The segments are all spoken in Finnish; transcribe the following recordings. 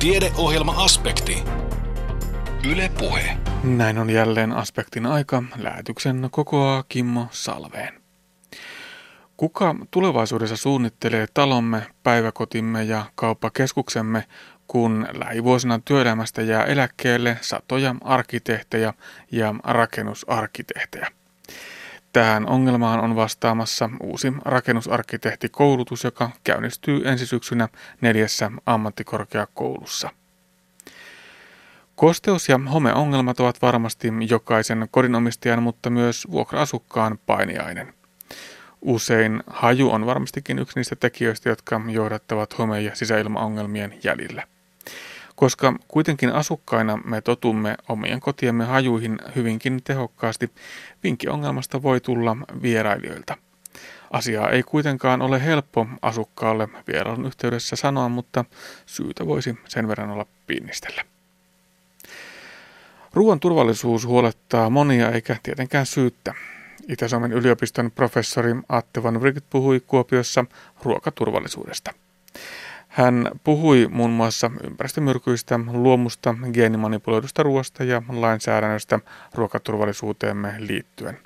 Tiedeohjelma-aspekti. Yle Puhe. Näin on jälleen aspektin aika. Lähetyksen kokoaa Kimmo Salveen. Kuka tulevaisuudessa suunnittelee talomme, päiväkotimme ja kauppakeskuksemme, kun lähivuosina työelämästä jää eläkkeelle satoja arkkitehtejä ja rakennusarkkitehtejä? Tähän ongelmaan on vastaamassa uusi rakennusarkkitehtikoulutus, joka käynnistyy ensi syksynä neljässä ammattikorkeakoulussa. Kosteus- ja homeongelmat ovat varmasti jokaisen kodinomistajan, mutta myös vuokra-asukkaan painiainen. Usein haju on varmastikin yksi niistä tekijöistä, jotka johdattavat home- ja sisäilmaongelmien jäljillä. Koska kuitenkin asukkaina me totumme omien kotiemme hajuihin hyvinkin tehokkaasti, vinkki ongelmasta voi tulla vierailijoilta. Asiaa ei kuitenkaan ole helppo asukkaalle vierailun yhteydessä sanoa, mutta syytä voisi sen verran olla pinnistellä. Ruoan turvallisuus huolettaa monia eikä tietenkään syyttä. Itä-Suomen yliopiston professori Atte van Vrigt puhui Kuopiossa ruokaturvallisuudesta. Hän puhui muun muassa ympäristömyrkyistä, luomusta, geenimanipuloidusta ruoasta ja lainsäädännöstä ruokaturvallisuuteemme liittyen.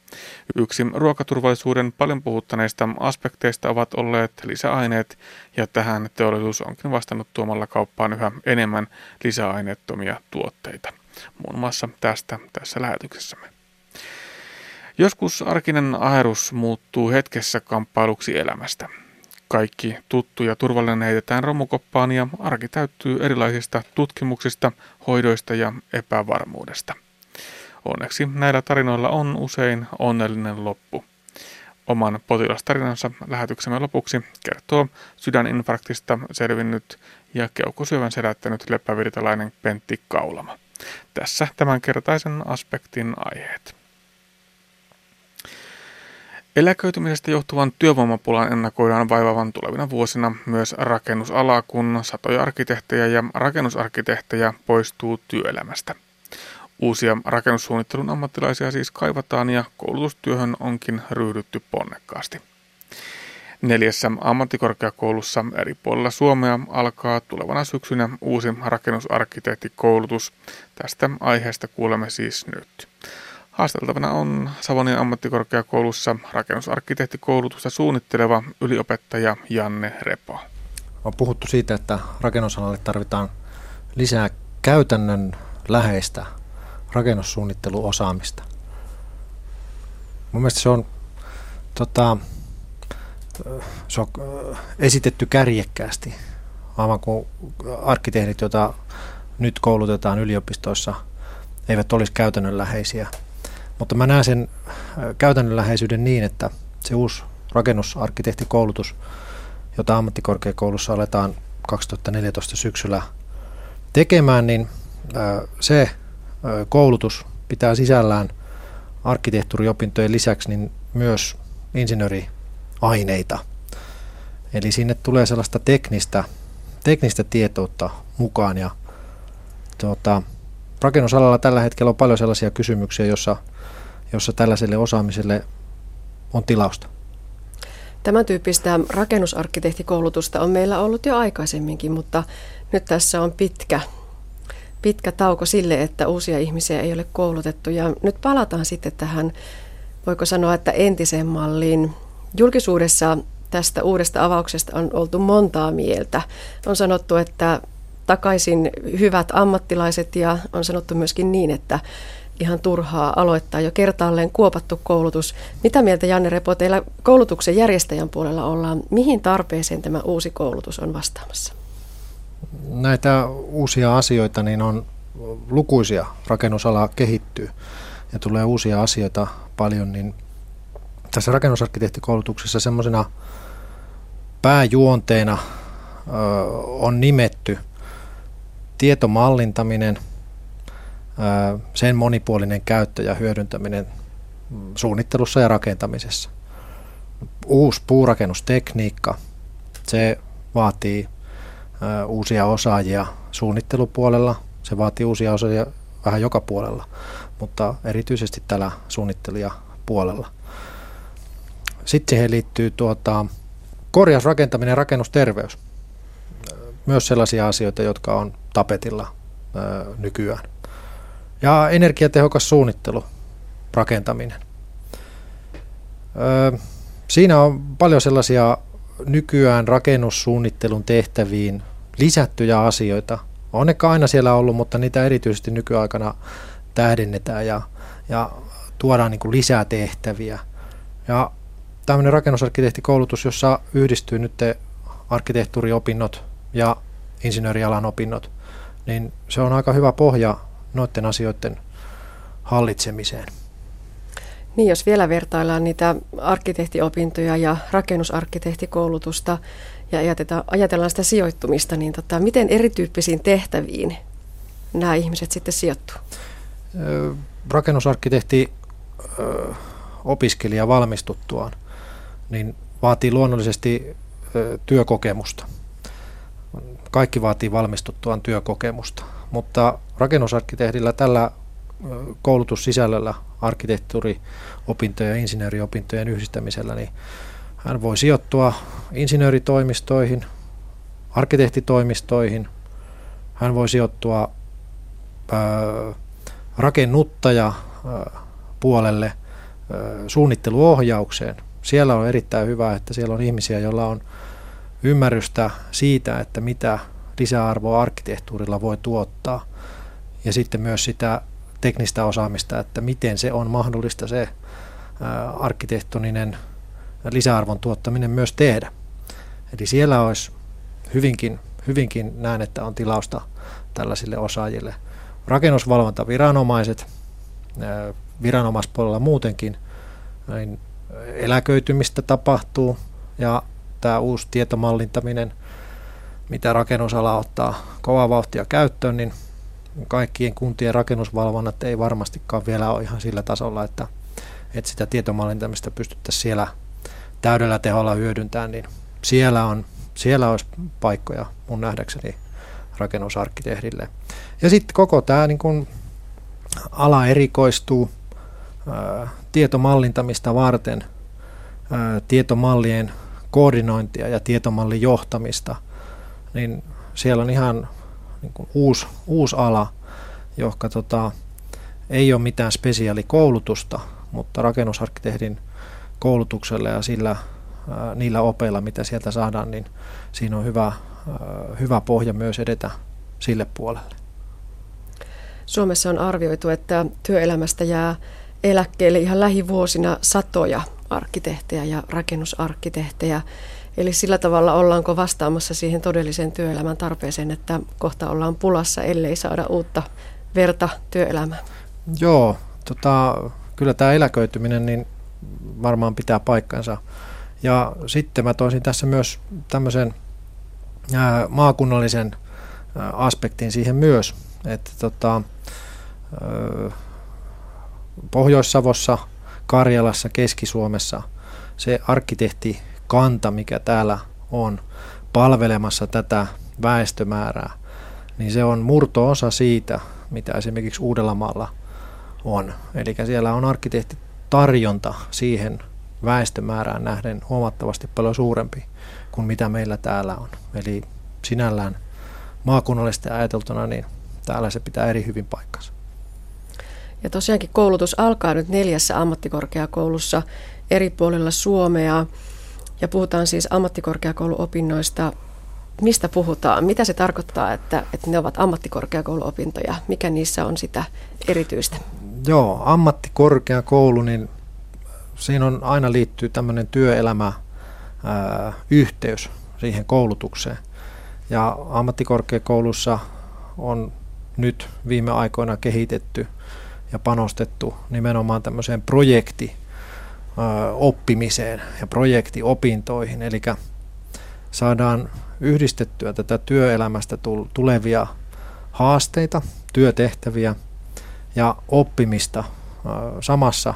Yksi ruokaturvallisuuden paljon puhuttaneista aspekteista ovat olleet lisäaineet, ja tähän teollisuus onkin vastannut tuomalla kauppaan yhä enemmän lisäaineettomia tuotteita. Muun muassa tästä tässä lähetyksessämme. Joskus arkinen aherus muuttuu hetkessä kamppailuksi elämästä. Kaikki tuttu ja turvallinen heitetään romukoppaan ja arki täyttyy erilaisista tutkimuksista, hoidoista ja epävarmuudesta. Onneksi näillä tarinoilla on usein onnellinen loppu. Oman potilastarinansa lähetyksemme lopuksi kertoo sydäninfarktista selvinnyt ja keuhkosyövän selättänyt leppävirtalainen Pentti Kaulama. Tässä tämänkertaisen aspektin aiheet. Eläköitymisestä johtuvan työvoimapulan ennakoidaan vaivavan tulevina vuosina myös rakennusalaa, kun satoja arkkitehtejä ja rakennusarkkitehtejä poistuu työelämästä. Uusia rakennussuunnittelun ammattilaisia siis kaivataan ja koulutustyöhön onkin ryhdytty ponnekkaasti. Neljässä ammattikorkeakoulussa eri puolilla Suomea alkaa tulevana syksynä uusi rakennusarkkitehtikoulutus. Tästä aiheesta kuulemme siis nyt. Haasteltavana on Savonin ammattikorkeakoulussa rakennusarkkitehtikoulutusta suunnitteleva yliopettaja Janne Repo. On puhuttu siitä, että rakennusalalle tarvitaan lisää käytännön läheistä rakennussuunnitteluosaamista. Mun mielestä se on, tota, se on esitetty kärjekkäästi, aivan kuin arkkitehdit, joita nyt koulutetaan yliopistoissa, eivät olisi käytännönläheisiä – mutta mä näen sen käytännönläheisyyden niin, että se uusi rakennusarkkitehtikoulutus, jota ammattikorkeakoulussa aletaan 2014 syksyllä tekemään, niin se koulutus pitää sisällään arkkitehtuuriopintojen lisäksi niin myös insinööriaineita. Eli sinne tulee sellaista teknistä, teknistä tietoutta mukaan ja tuota, rakennusalalla tällä hetkellä on paljon sellaisia kysymyksiä, joissa jossa tällaiselle osaamiselle on tilausta? Tämän tyyppistä rakennusarkkitehtikoulutusta on meillä ollut jo aikaisemminkin, mutta nyt tässä on pitkä, pitkä tauko sille, että uusia ihmisiä ei ole koulutettu. Ja nyt palataan sitten tähän, voiko sanoa, että entiseen malliin. Julkisuudessa tästä uudesta avauksesta on oltu montaa mieltä. On sanottu, että takaisin hyvät ammattilaiset ja on sanottu myöskin niin, että ihan turhaa aloittaa jo kertaalleen kuopattu koulutus. Mitä mieltä Janne Repo teillä koulutuksen järjestäjän puolella ollaan? Mihin tarpeeseen tämä uusi koulutus on vastaamassa? Näitä uusia asioita niin on lukuisia. Rakennusala kehittyy ja tulee uusia asioita paljon, niin tässä rakennusarkkitehtikoulutuksessa semmoisena pääjuonteena ö, on nimetty tietomallintaminen – sen monipuolinen käyttö ja hyödyntäminen suunnittelussa ja rakentamisessa. Uusi puurakennustekniikka, se vaatii uusia osaajia suunnittelupuolella, se vaatii uusia osaajia vähän joka puolella, mutta erityisesti tällä suunnittelijapuolella. Sitten siihen liittyy tuota, korjausrakentaminen ja rakennusterveys. Myös sellaisia asioita, jotka on tapetilla nykyään. Ja energiatehokas suunnittelu, rakentaminen. Siinä on paljon sellaisia nykyään rakennussuunnittelun tehtäviin lisättyjä asioita. On ne aina siellä ollut, mutta niitä erityisesti nykyaikana tähdennetään ja, ja tuodaan niin kuin lisää tehtäviä. Ja tämmöinen rakennusarkkitehtikoulutus, jossa yhdistyy nyt arkkitehtuuriopinnot ja insinöörialan opinnot, niin se on aika hyvä pohja noiden asioiden hallitsemiseen. Niin, jos vielä vertaillaan niitä arkkitehtiopintoja ja rakennusarkkitehtikoulutusta ja ajatellaan sitä sijoittumista, niin tota, miten erityyppisiin tehtäviin nämä ihmiset sitten sijoittuu? Rakennusarkkitehti opiskelija valmistuttuaan, niin vaatii luonnollisesti työkokemusta. Kaikki vaatii valmistuttuaan työkokemusta, mutta rakennusarkkitehdillä tällä koulutussisällöllä, arkkitehtuuriopintojen ja insinööriopintojen yhdistämisellä, niin hän voi sijoittua insinööritoimistoihin, arkkitehtitoimistoihin, hän voi sijoittua rakennuttaja puolelle suunnitteluohjaukseen. Siellä on erittäin hyvä, että siellä on ihmisiä, joilla on ymmärrystä siitä, että mitä lisäarvoa arkkitehtuurilla voi tuottaa. Ja sitten myös sitä teknistä osaamista, että miten se on mahdollista se arkkitehtoninen lisäarvon tuottaminen myös tehdä. Eli siellä olisi hyvinkin, hyvinkin näen, että on tilausta tällaisille osaajille. Rakennusvalvontaviranomaiset, viranomaispuolella muutenkin, niin eläköitymistä tapahtuu ja tämä uusi tietomallintaminen, mitä rakennusala ottaa kovaa vauhtia käyttöön, niin kaikkien kuntien rakennusvalvonnat ei varmastikaan vielä ole ihan sillä tasolla, että, että sitä tietomallintamista pystyttäisiin siellä täydellä teholla hyödyntämään, niin siellä, on, siellä olisi paikkoja mun nähdäkseni rakennusarkkitehdille. Ja sitten koko tämä niin kun, ala erikoistuu ää, tietomallintamista varten, ää, tietomallien koordinointia ja tietomallin johtamista, niin siellä on ihan niin kuin uusi, uusi ala, joka tota, ei ole mitään spesiaalikoulutusta, mutta rakennusarkkitehdin koulutuksella ja sillä, niillä opeilla, mitä sieltä saadaan, niin siinä on hyvä, hyvä pohja myös edetä sille puolelle. Suomessa on arvioitu, että työelämästä jää eläkkeelle ihan lähivuosina satoja arkkitehtejä ja rakennusarkkitehtejä. Eli sillä tavalla ollaanko vastaamassa siihen todelliseen työelämän tarpeeseen, että kohta ollaan pulassa, ellei saada uutta verta työelämään? Joo, tota, kyllä tämä eläköityminen niin varmaan pitää paikkansa. Ja sitten mä toisin tässä myös tämmöisen maakunnallisen aspektin siihen myös, että tota, Pohjois-Savossa, Karjalassa, Keski-Suomessa se arkkitehti kanta, mikä täällä on palvelemassa tätä väestömäärää, niin se on murto-osa siitä, mitä esimerkiksi Uudellamaalla on. Eli siellä on arkkitehtitarjonta siihen väestömäärään nähden huomattavasti paljon suurempi kuin mitä meillä täällä on. Eli sinällään maakunnallisesti ajateltuna, niin täällä se pitää eri hyvin paikkansa. Ja tosiaankin koulutus alkaa nyt neljässä ammattikorkeakoulussa eri puolilla Suomea. Ja puhutaan siis ammattikorkeakouluopinnoista. Mistä puhutaan? Mitä se tarkoittaa, että, että ne ovat ammattikorkeakouluopintoja? Mikä niissä on sitä erityistä? Joo, ammattikorkeakoulu, niin siinä on aina liittyy tämmöinen työelämä yhteys siihen koulutukseen. Ja ammattikorkeakoulussa on nyt viime aikoina kehitetty ja panostettu nimenomaan tämmöiseen projekti oppimiseen ja projektiopintoihin, eli saadaan yhdistettyä tätä työelämästä tulevia haasteita, työtehtäviä ja oppimista samassa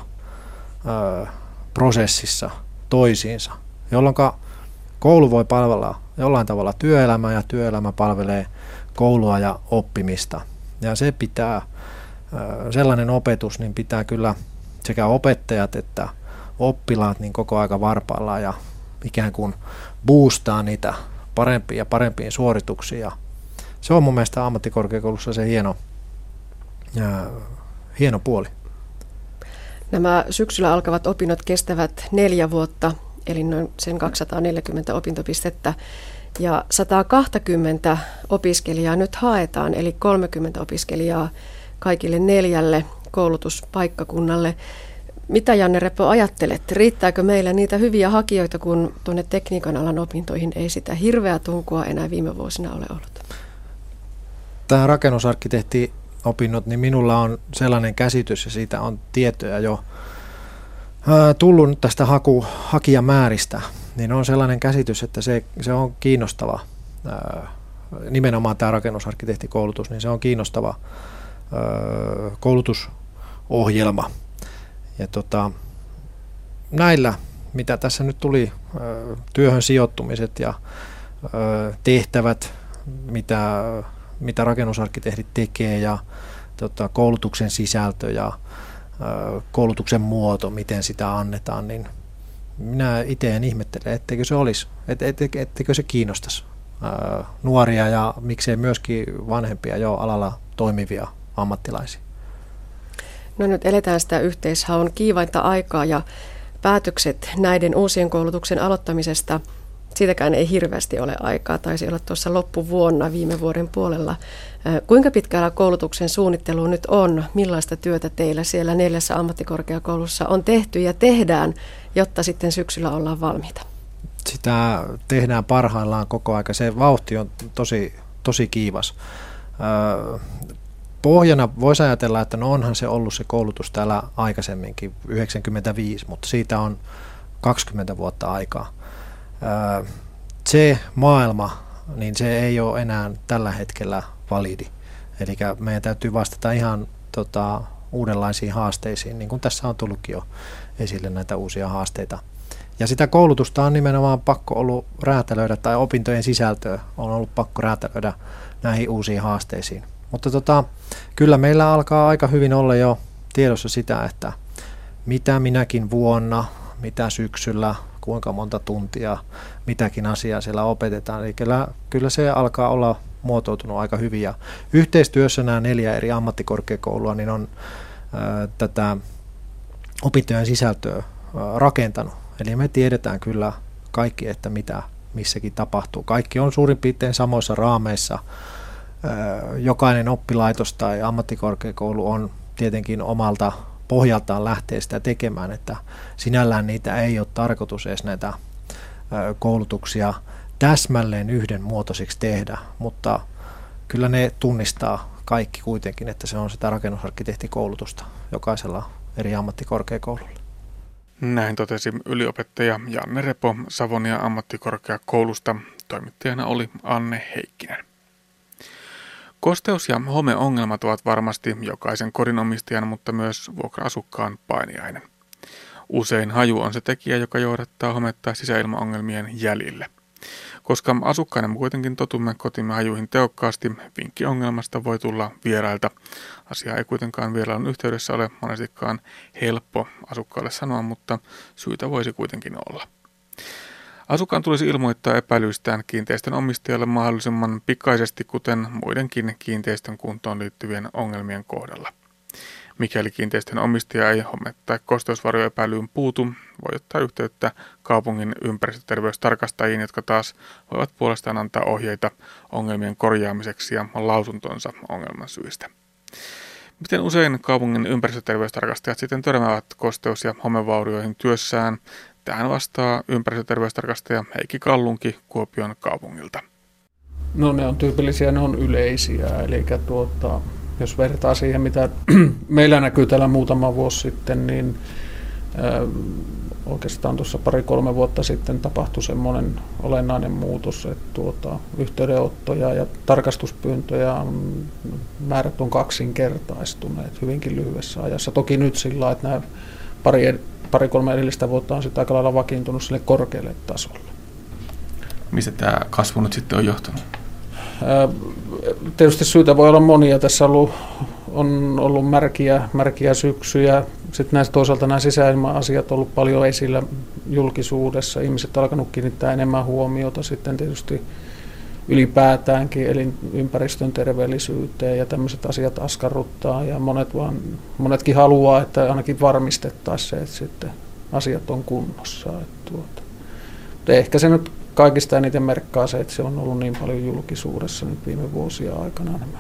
prosessissa toisiinsa, jolloin koulu voi palvella jollain tavalla työelämää ja työelämä palvelee koulua ja oppimista. Ja se pitää, sellainen opetus, niin pitää kyllä sekä opettajat että oppilaat niin koko aika varpaillaan ja ikään kuin boostaa niitä parempiin ja parempiin suorituksiin ja se on mun mielestä ammattikorkeakoulussa se hieno, ää, hieno puoli. Nämä syksyllä alkavat opinnot kestävät neljä vuotta, eli noin sen 240 opintopistettä. Ja 120 opiskelijaa nyt haetaan, eli 30 opiskelijaa kaikille neljälle koulutuspaikkakunnalle. Mitä Janne Repo ajattelet? Riittääkö meillä niitä hyviä hakijoita, kun tuonne tekniikan alan opintoihin ei sitä hirveää tunkua enää viime vuosina ole ollut? Tämä rakennusarkkitehti opinnot, niin minulla on sellainen käsitys ja siitä on tietoja jo tullut nyt tästä haku, hakijamääristä, niin on sellainen käsitys, että se, se on kiinnostava, nimenomaan tämä rakennusarkkitehtikoulutus, niin se on kiinnostava koulutusohjelma. Ja tota, näillä, mitä tässä nyt tuli, työhön sijoittumiset ja tehtävät, mitä, mitä rakennusarkkitehdit tekee ja tota, koulutuksen sisältö ja koulutuksen muoto, miten sitä annetaan, niin minä itse en ihmettele, etteikö se olisi, et, et, etteikö se kiinnostaisi nuoria ja miksei myöskin vanhempia jo alalla toimivia ammattilaisia. No nyt eletään sitä yhteishaun kiivainta aikaa ja päätökset näiden uusien koulutuksen aloittamisesta, siitäkään ei hirveästi ole aikaa, taisi olla tuossa loppuvuonna viime vuoden puolella. Kuinka pitkällä koulutuksen suunnittelu nyt on? Millaista työtä teillä siellä neljässä ammattikorkeakoulussa on tehty ja tehdään, jotta sitten syksyllä ollaan valmiita? Sitä tehdään parhaillaan koko aika. Se vauhti on tosi, tosi kiivas pohjana voisi ajatella, että no onhan se ollut se koulutus täällä aikaisemminkin, 95, mutta siitä on 20 vuotta aikaa. Se maailma, niin se ei ole enää tällä hetkellä validi. Eli meidän täytyy vastata ihan tota, uudenlaisiin haasteisiin, niin kuin tässä on tullutkin jo esille näitä uusia haasteita. Ja sitä koulutusta on nimenomaan pakko ollut räätälöidä, tai opintojen sisältöä on ollut pakko räätälöidä näihin uusiin haasteisiin. Mutta tota, kyllä meillä alkaa aika hyvin olla jo tiedossa sitä, että mitä minäkin vuonna, mitä syksyllä, kuinka monta tuntia, mitäkin asiaa siellä opetetaan. Eli kyllä, kyllä se alkaa olla muotoutunut aika hyvin. Ja yhteistyössä nämä neljä eri ammattikorkeakoulua niin on ää, tätä opintojen sisältöä ää, rakentanut. Eli me tiedetään kyllä kaikki, että mitä missäkin tapahtuu. Kaikki on suurin piirtein samoissa raameissa jokainen oppilaitos tai ammattikorkeakoulu on tietenkin omalta pohjaltaan lähtee sitä tekemään, että sinällään niitä ei ole tarkoitus edes näitä koulutuksia täsmälleen yhden muotoisiksi tehdä, mutta kyllä ne tunnistaa kaikki kuitenkin, että se on sitä rakennusarkkitehtikoulutusta jokaisella eri ammattikorkeakoululla. Näin totesi yliopettaja Janne Repo Savonia ammattikorkeakoulusta. Toimittajana oli Anne Heikkinen. Kosteus- ja homeongelmat ovat varmasti jokaisen kodinomistajan, mutta myös vuokra-asukkaan painiainen. Usein haju on se tekijä, joka johdattaa hometta sisäilmaongelmien jäljille. Koska asukkainen kuitenkin totumme kotimme hajuihin tehokkaasti, vinkki ongelmasta voi tulla vierailta. Asia ei kuitenkaan vierailun yhteydessä ole monestikaan helppo asukkaalle sanoa, mutta syytä voisi kuitenkin olla. Asukkaan tulisi ilmoittaa epäilyistään kiinteistön omistajalle mahdollisimman pikaisesti, kuten muidenkin kiinteistön kuntoon liittyvien ongelmien kohdalla. Mikäli kiinteistön omistaja ei homme- tai kosteusvarjoepäilyyn puutu, voi ottaa yhteyttä kaupungin ympäristöterveystarkastajiin, jotka taas voivat puolestaan antaa ohjeita ongelmien korjaamiseksi ja lausuntonsa ongelman syistä. Miten usein kaupungin ympäristöterveystarkastajat sitten törmäävät kosteus- ja homevaurioihin työssään Tähän vastaa ympäristöterveystarkastaja Heikki Kallunki Kuopion kaupungilta. No ne on tyypillisiä, ne on yleisiä. Eli tuota, jos vertaa siihen, mitä meillä näkyy täällä muutama vuosi sitten, niin äh, oikeastaan tuossa pari-kolme vuotta sitten tapahtui semmoinen olennainen muutos, että tuota, yhteydenottoja ja tarkastuspyyntöjä on määrät on kaksinkertaistuneet hyvinkin lyhyessä ajassa. Toki nyt sillä että nämä pari pari-kolme edellistä vuotta on sitten aika lailla vakiintunut sille korkealle tasolle. Mistä tämä kasvu nyt sitten on johtunut? Tietysti syitä voi olla monia. Tässä on ollut, on ollut märkiä, märkiä syksyjä. Sitten näistä toisaalta nämä sisäilma-asiat on ollut paljon esillä julkisuudessa. Ihmiset alkanut kiinnittää enemmän huomiota. Sitten tietysti ylipäätäänkin elinympäristön terveellisyyteen ja tämmöiset asiat askarruttaa ja monet vaan, monetkin haluaa, että ainakin varmistettaisiin se, että sitten asiat on kunnossa. Että tuota. Ehkä se nyt kaikista eniten merkkaa se, että se on ollut niin paljon julkisuudessa nyt viime vuosia aikana nämä.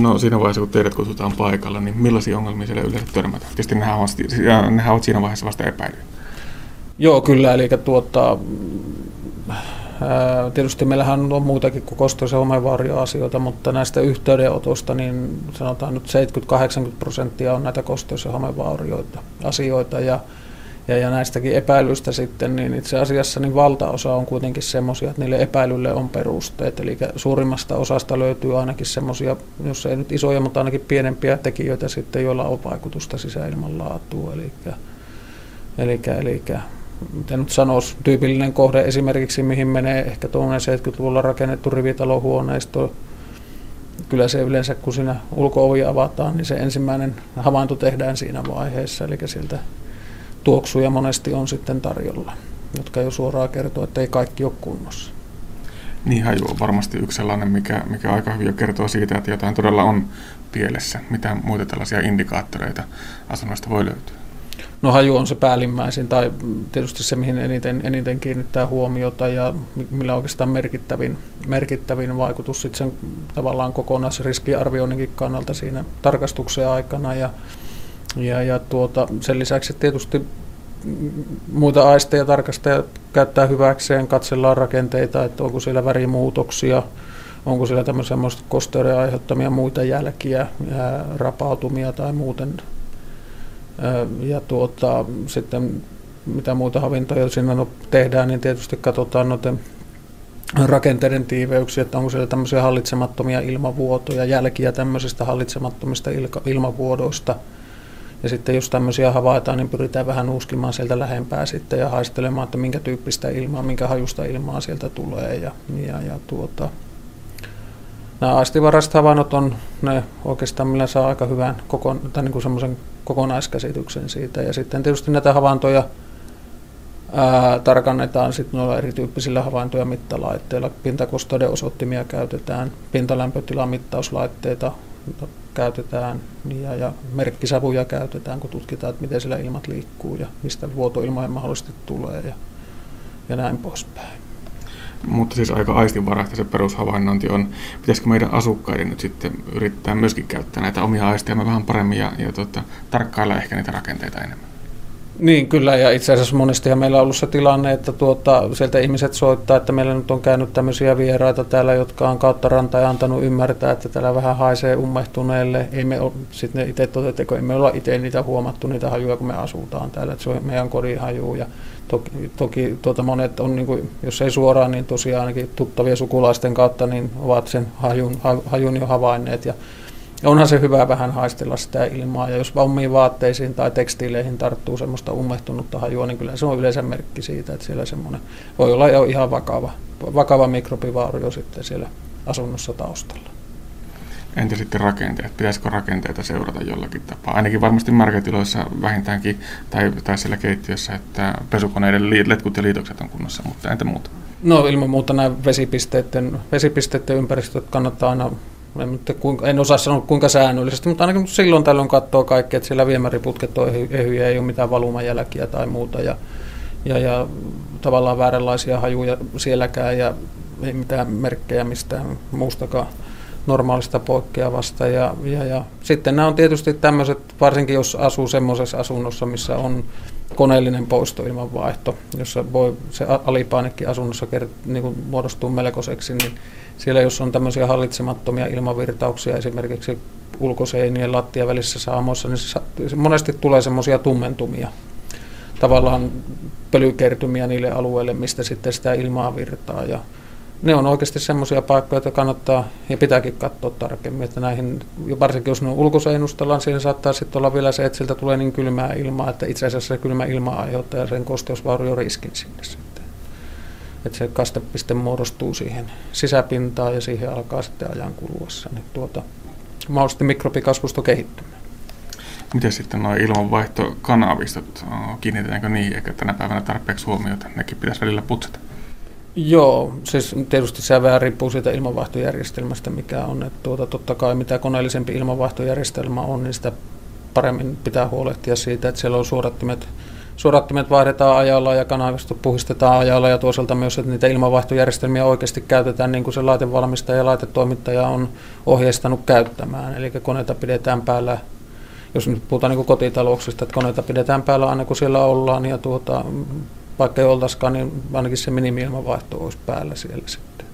No siinä vaiheessa, kun teidät kutsutaan paikalla, niin millaisia ongelmia siellä yleensä törmätään? Tietysti nehän ovat, nehän ovat siinä vaiheessa vasta epäilyjä. Joo, kyllä, eli tuota, Tietysti meillähän on muutakin kuin kosteus- ja homevaurioasioita, mutta näistä yhteydenotosta niin sanotaan nyt 70-80 prosenttia on näitä kosteus- ja homevaurioita asioita ja, ja, ja näistäkin epäilyistä sitten, niin itse asiassa niin valtaosa on kuitenkin semmoisia, että niille epäilylle on perusteet. Eli suurimmasta osasta löytyy ainakin semmoisia, jos ei nyt isoja, mutta ainakin pienempiä tekijöitä sitten, joilla on vaikutusta sisäilman laatuun. Eli, eli, eli miten nyt sanoisi, tyypillinen kohde esimerkiksi, mihin menee ehkä tuommoinen 70-luvulla rakennettu rivitalohuoneisto. Kyllä se yleensä, kun siinä ulko avataan, niin se ensimmäinen havainto tehdään siinä vaiheessa, eli sieltä tuoksuja monesti on sitten tarjolla, jotka jo suoraan kertoo, että ei kaikki ole kunnossa. Niin haju on varmasti yksi sellainen, mikä, mikä aika hyvin jo kertoo siitä, että jotain todella on pielessä. Mitä muita tällaisia indikaattoreita asunnoista voi löytyä? No haju on se päällimmäisin tai tietysti se, mihin eniten, eniten kiinnittää huomiota ja millä oikeastaan merkittävin, merkittävin vaikutus sitten sen tavallaan kokonaisriskiarvioinninkin kannalta siinä tarkastuksen aikana ja, ja, ja tuota, sen lisäksi tietysti muita aisteja tarkastaja käyttää hyväkseen, katsellaan rakenteita, että onko siellä värimuutoksia, onko siellä tämmöisiä kosteuden aiheuttamia muita jälkiä, rapautumia tai muuten ja tuota, sitten mitä muita havaintoja siinä no, tehdään, niin tietysti katsotaan noiden rakenteiden tiiveyksiä, että onko siellä tämmöisiä hallitsemattomia ilmavuotoja, jälkiä tämmöisistä hallitsemattomista ilmavuodoista. Ja sitten jos tämmöisiä havaitaan, niin pyritään vähän uuskimaan sieltä lähempää sitten ja haistelemaan, että minkä tyyppistä ilmaa, minkä hajusta ilmaa sieltä tulee. Ja, ja, ja tuota, nämä aistivaraiset havainnot on ne oikeastaan, millä saa aika hyvän koko, tai niin kuin semmoisen kokonaiskäsityksen siitä. Ja sitten tietysti näitä havaintoja ää, tarkannetaan sitten noilla erityyppisillä havaintoja mittalaitteilla. Pintakosteuden käytetään, pintalämpötilamittauslaitteita käytetään ja, ja merkkisavuja käytetään, kun tutkitaan, että miten siellä ilmat liikkuu ja mistä vuotoilmoja mahdollisesti tulee ja, ja näin poispäin mutta siis aika aistinvaraista se perushavainnointi on. Pitäisikö meidän asukkaiden nyt sitten yrittää myöskin käyttää näitä omia aisteja vähän paremmin ja, ja tuota, tarkkailla ehkä niitä rakenteita enemmän? Niin, kyllä, ja itse asiassa monesti meillä on ollut se tilanne, että tuota, sieltä ihmiset soittaa, että meillä nyt on käynyt tämmöisiä vieraita täällä, jotka on kautta rantaa ja antanut ymmärtää, että täällä vähän haisee ummehtuneelle. Ei me sitten itse toteuteko, emme olla itse niitä huomattu, niitä hajuja, kun me asutaan täällä, että se on meidän kodin haju. Ja toki, toki tuota monet on, niin kuin, jos ei suoraan, niin tosiaan ainakin tuttavia sukulaisten kautta, niin ovat sen hajun, hajun jo havainneet. Ja onhan se hyvä vähän haistella sitä ilmaa, ja jos omiin vaatteisiin tai tekstiileihin tarttuu semmoista ummehtunutta hajua, niin kyllä se on yleensä merkki siitä, että siellä semmoinen voi olla jo ihan vakava, vakava mikrobivaurio sitten siellä asunnossa taustalla. Entä sitten rakenteet? Pitäisikö rakenteita seurata jollakin tapaa? Ainakin varmasti marketiloissa vähintäänkin, tai, tai siellä keittiössä, että pesukoneiden letkut ja liitokset on kunnossa, mutta entä muuta? No ilman muuta nämä vesipisteiden, vesipisteiden ympäristöt kannattaa aina en, en osaa sanoa kuinka säännöllisesti, mutta ainakin silloin tällöin katsoo kaikki, että siellä viemäriputket on ehyjä, ei ole mitään valumajälkiä tai muuta. Ja, ja, ja tavallaan vääränlaisia hajuja sielläkään ja ei mitään merkkejä mistään muustakaan normaalista poikkeavasta. Ja, ja, ja sitten nämä on tietysti tämmöiset, varsinkin jos asuu semmoisessa asunnossa, missä on koneellinen poistoilmanvaihto, jossa voi se alipainekin asunnossa niin kuin muodostuu melkoiseksi, niin siellä jos on tämmöisiä hallitsemattomia ilmavirtauksia esimerkiksi ulkoseinien lattia välissä saamoissa, niin se monesti tulee semmoisia tummentumia, tavallaan pölykertymiä niille alueille, mistä sitten sitä ilmaa virtaa. Ja ne on oikeasti semmoisia paikkoja, että kannattaa ja pitääkin katsoa tarkemmin, että näihin, varsinkin jos ne on ulkoseinustellaan, siinä saattaa sitten olla vielä se, että sieltä tulee niin kylmää ilmaa, että itse asiassa se kylmä ilma aiheuttaa sen kosteusvaurioriskin sinne sitten. Että se kastepiste muodostuu siihen sisäpintaan ja siihen alkaa sitten ajan kuluessa niin tuota, mahdollisesti mikrobikasvusto kehittymään. Miten sitten nuo ilmanvaihtokanavistot, kiinnitetäänkö niihin ehkä tänä päivänä tarpeeksi huomiota? Nekin pitäisi välillä putsata. Joo, siis tietysti se vähän riippuu siitä ilmanvaihtojärjestelmästä, mikä on. Että tuota, totta kai mitä koneellisempi ilmanvaihtojärjestelmä on, niin sitä paremmin pitää huolehtia siitä, että siellä on suodattimet, suodattimet vaihdetaan ajalla ja kanavisto puhistetaan ajalla ja toisaalta myös, että niitä ilmanvaihtojärjestelmiä oikeasti käytetään niin kuin se laitevalmistaja ja laitetoimittaja on ohjeistanut käyttämään. Eli koneita pidetään päällä jos nyt puhutaan niin kotitalouksista, että koneita pidetään päällä aina kun siellä ollaan ja tuota, vaikka ei oltaisikaan, niin ainakin se minimi-ilmanvaihto olisi päällä siellä sitten.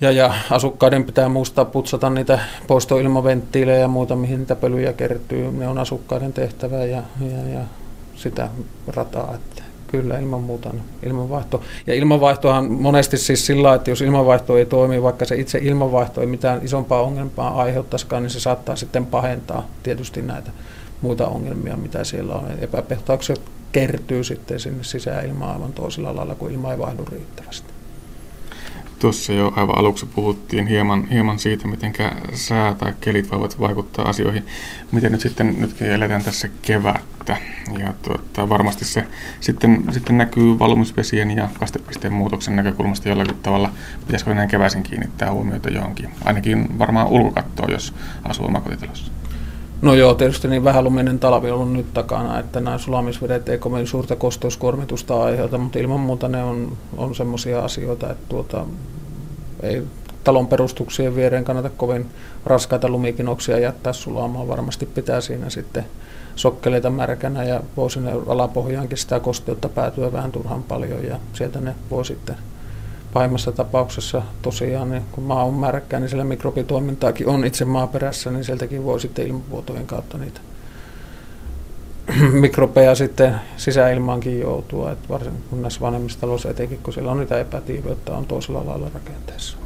Ja, ja asukkaiden pitää muistaa putsata niitä poistoilmaventtiilejä ja muuta, mihin niitä pölyjä kertyy. Ne on asukkaiden tehtävä ja, ja, ja sitä rataa. Että kyllä ilman muuta ilmanvaihto. Ja ilmanvaihtohan monesti siis sillä että jos ilmanvaihto ei toimi, vaikka se itse ilmanvaihto ei mitään isompaa ongelmaa aiheuttaisikaan, niin se saattaa sitten pahentaa tietysti näitä muita ongelmia, mitä siellä on. Epäpehtaukset kertyy sitten sinne sisäilmaan aivan toisella lailla, kun ilma ei vaihdu riittävästi. Tuossa jo aivan aluksi puhuttiin hieman, hieman siitä, miten sää tai kelit voivat vaikuttaa asioihin. Miten nyt sitten, nytkin eletään tässä kevättä, ja tuota, varmasti se sitten, sitten näkyy valumisvesien ja kastepisteen muutoksen näkökulmasta jollakin tavalla. Pitäisikö näin keväisin kiinnittää huomiota johonkin? Ainakin varmaan ulkokattoa, jos asuu omakotitalossa. No joo, tietysti niin luminen talvi on ollut nyt takana, että nämä sulamisvedet ei kovin suurta kosteuskuormitusta aiheuta, mutta ilman muuta ne on, on semmoisia asioita, että tuota, ei talon perustuksien viereen kannata kovin raskaita lumikinoksia jättää sulamaan. Varmasti pitää siinä sitten sokkeleita märkänä ja voi sinne alapohjaankin sitä kosteutta päätyä vähän turhan paljon ja sieltä ne voi sitten pahimmassa tapauksessa tosiaan, niin kun maa on märkää, niin siellä mikrobitoimintaakin on itse maaperässä, niin sieltäkin voi sitten ilmavuotojen kautta niitä mikrobeja sitten sisäilmaankin joutua, että varsin kun näissä vanhemmissa taloissa etenkin, kun siellä on niitä epätiiveyttä on toisella lailla rakenteessa.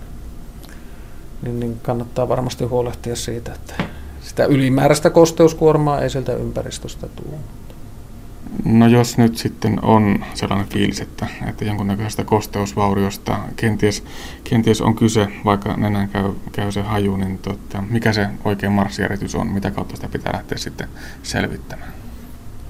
Niin, niin kannattaa varmasti huolehtia siitä, että sitä ylimääräistä kosteuskuormaa ei sieltä ympäristöstä tule. No jos nyt sitten on sellainen fiilis, että, että jonkunnäköisestä kosteusvauriosta kenties, kenties on kyse, vaikka nenän käy, käy se haju, niin tota, mikä se oikein marssijärjestys on, mitä kautta sitä pitää lähteä sitten selvittämään?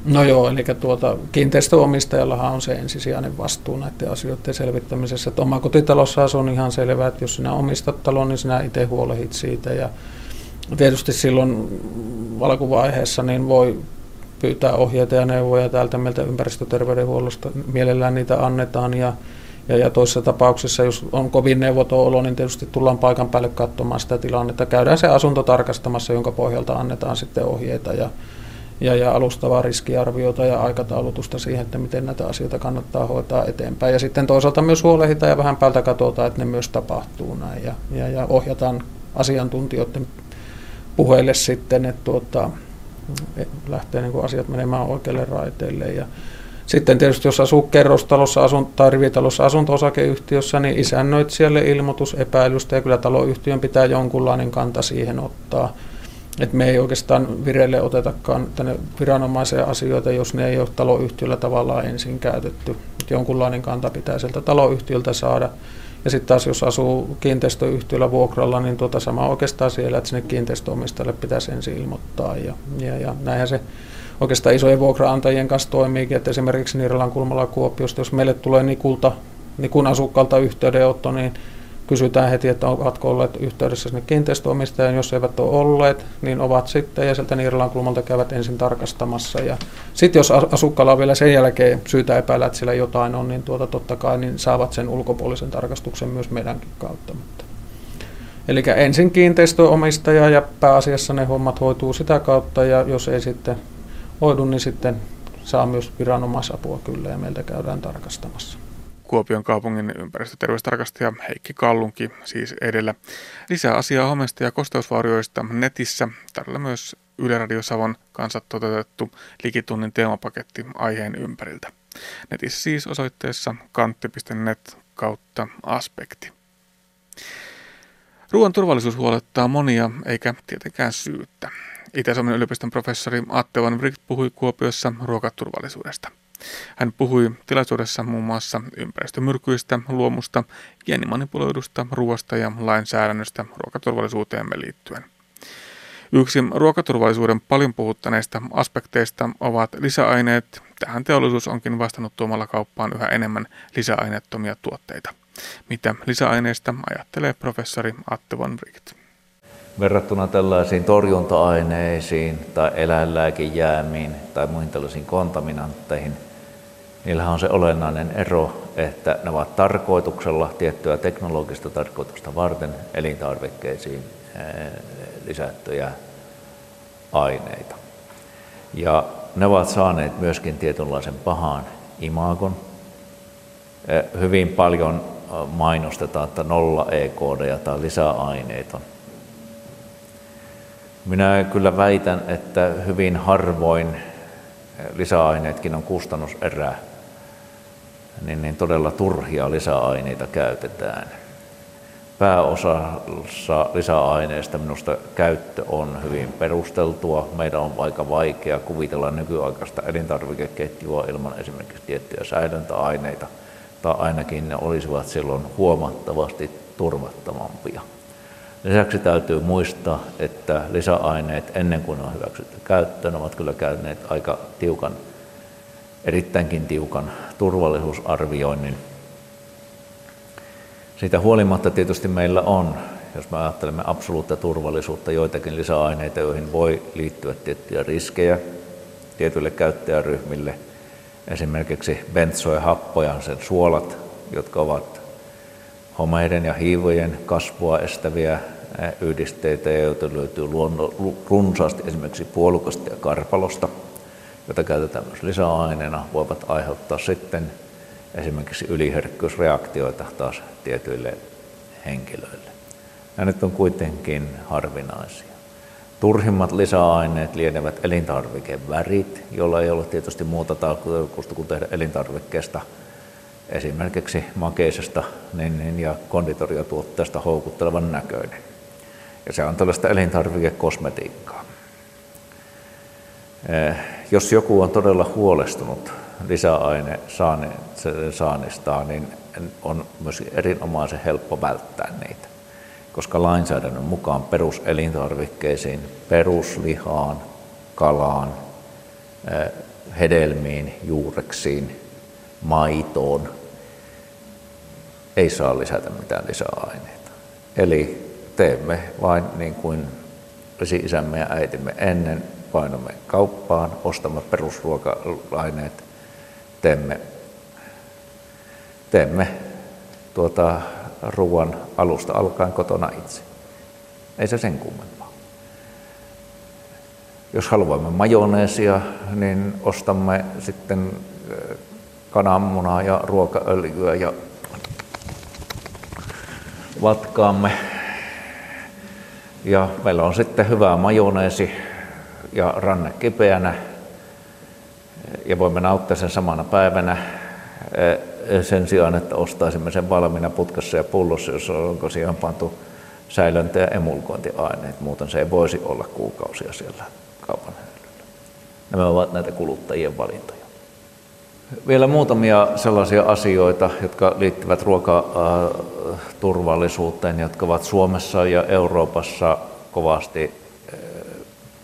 No joo, eli tuota, kiinteistöomistajallahan on se ensisijainen vastuu näiden asioiden selvittämisessä. Että omakotitalossa on ihan selvää, että jos sinä omistat talon, niin sinä itse huolehit siitä. Ja tietysti silloin alkuvaiheessa niin voi pyytää ohjeita ja neuvoja täältä meiltä ympäristöterveydenhuollosta. Mielellään niitä annetaan ja, ja, ja toisessa tapauksessa, jos on kovin neuvoton olo, niin tietysti tullaan paikan päälle katsomaan sitä tilannetta. Käydään se asunto tarkastamassa, jonka pohjalta annetaan sitten ohjeita ja, ja, ja alustavaa riskiarviota ja aikataulutusta siihen, että miten näitä asioita kannattaa hoitaa eteenpäin. Ja sitten toisaalta myös huolehditaan ja vähän päältä katsotaan, että ne myös tapahtuu näin ja, ja, ja ohjataan asiantuntijoiden puheille sitten, että tuota, lähtee niin kuin asiat menemään oikealle raiteille. Ja sitten tietysti jos asuu kerrostalossa asun, tai rivitalossa asunto-osakeyhtiössä, niin isännöitsijälle ilmoitus epäilystä ja kyllä taloyhtiön pitää jonkunlainen kanta siihen ottaa. Et me ei oikeastaan vireille otetakaan tänne viranomaisia asioita, jos ne ei ole taloyhtiöllä tavallaan ensin käytetty. Et jonkunlainen kanta pitää sieltä taloyhtiöltä saada. Ja sitten taas jos asuu kiinteistöyhtiöllä vuokralla, niin tuota sama oikeastaan siellä, että sinne kiinteistöomistajalle pitäisi ensin ilmoittaa. Ja, ja, ja näinhän se oikeastaan isojen vuokraantajien kanssa toimiikin, että esimerkiksi Niiralan kulmalla Kuopiosta, jos meille tulee Nikulta, Nikun asukkaalta yhteydenotto, niin kysytään heti, että ovatko olleet yhteydessä sinne kiinteistöomistajan. Jos eivät ole olleet, niin ovat sitten ja sieltä Niiralan kulmalta käyvät ensin tarkastamassa. Ja sitten jos asukkaalla on vielä sen jälkeen syytä epäillä, että siellä jotain on, niin tuota totta kai niin saavat sen ulkopuolisen tarkastuksen myös meidänkin kautta. Eli ensin kiinteistöomistaja ja pääasiassa ne hommat hoituu sitä kautta ja jos ei sitten hoidu, niin sitten saa myös viranomaisapua kyllä ja meiltä käydään tarkastamassa. Kuopion kaupungin ympäristöterveystarkastaja Heikki Kallunki siis edellä. Lisää asiaa homesta ja kosteusvaurioista netissä. Tällä myös Yle Radio Savon kanssa toteutettu likitunnin teemapaketti aiheen ympäriltä. Netissä siis osoitteessa kantti.net kautta aspekti. Ruoan turvallisuus huolettaa monia, eikä tietenkään syyttä. Itä-Suomen yliopiston professori Atte Van Wright puhui Kuopiossa ruokaturvallisuudesta. Hän puhui tilaisuudessa muun muassa ympäristömyrkyistä, luomusta, geenimanipuloidusta ruoasta ja lainsäädännöstä ruokaturvallisuuteemme liittyen. Yksi ruokaturvallisuuden paljon puhuttaneista aspekteista ovat lisäaineet. Tähän teollisuus onkin vastannut tuomalla kauppaan yhä enemmän lisäaineettomia tuotteita. Mitä lisäaineista ajattelee professori Atte von Wright? Verrattuna tällaisiin torjunta-aineisiin tai eläinlääkejäämiin tai muihin tällaisiin kontaminantteihin, niillähän on se olennainen ero, että ne ovat tarkoituksella tiettyä teknologista tarkoitusta varten elintarvikkeisiin lisättyjä aineita. Ja ne ovat saaneet myöskin tietynlaisen pahan imagon. Hyvin paljon mainostetaan, että nolla EKD tai lisäaineet on. Minä kyllä väitän, että hyvin harvoin lisäaineetkin on kustannuserä, niin, niin todella turhia lisäaineita käytetään pääosassa lisäaineista minusta käyttö on hyvin perusteltua. Meidän on aika vaikea kuvitella nykyaikaista elintarvikeketjua ilman esimerkiksi tiettyjä säilöntäaineita, tai ainakin ne olisivat silloin huomattavasti turvattomampia. Lisäksi täytyy muistaa, että lisäaineet ennen kuin on hyväksytty käyttöön ovat kyllä käyneet aika tiukan, erittäinkin tiukan turvallisuusarvioinnin siitä huolimatta tietysti meillä on, jos me ajattelemme absoluutta turvallisuutta, joitakin lisäaineita, joihin voi liittyä tiettyjä riskejä tietyille käyttäjäryhmille. Esimerkiksi benzoehappoja, sen suolat, jotka ovat homeiden ja hiivojen kasvua estäviä yhdisteitä, joita löytyy runsaasti esimerkiksi puolukasta ja karpalosta, joita käytetään myös lisäaineena, voivat aiheuttaa sitten esimerkiksi yliherkkyysreaktioita taas tietyille henkilöille. Nämä nyt on kuitenkin harvinaisia. Turhimmat lisäaineet lienevät elintarvikevärit, joilla ei ole tietysti muuta tarkoitusta kuin tehdä elintarvikkeesta esimerkiksi makeisesta niin, ja konditoriatuotteesta houkuttelevan näköinen. Ja se on tällaista elintarvikekosmetiikkaa. Eh, jos joku on todella huolestunut lisäaine saanistaan, niin on myös erinomaisen helppo välttää niitä, koska lainsäädännön mukaan peruselintarvikkeisiin, peruslihaan, kalaan, hedelmiin, juureksiin, maitoon ei saa lisätä mitään lisäaineita. Eli teemme vain niin kuin esi-isämme ja äitimme ennen, painamme kauppaan, ostamme perusruoka-aineet teemme, teemme tuota ruoan alusta alkaen kotona itse. Ei se sen kummempaa. Jos haluamme majoneesia, niin ostamme sitten eh, kananmunaa ja ruokaöljyä ja vatkaamme. Ja meillä on sitten hyvä majoneesi ja ranne kipeänä ja voimme nauttia sen samana päivänä eh, sen sijaan, että ostaisimme sen valmiina putkassa ja pullossa, jos onko siihen pantu säilöntä- ja emulkointiaineet. Muuten se ei voisi olla kuukausia siellä kaupan hyllyllä. Nämä ovat näitä kuluttajien valintoja. Vielä muutamia sellaisia asioita, jotka liittyvät ruokaturvallisuuteen, jotka ovat Suomessa ja Euroopassa kovasti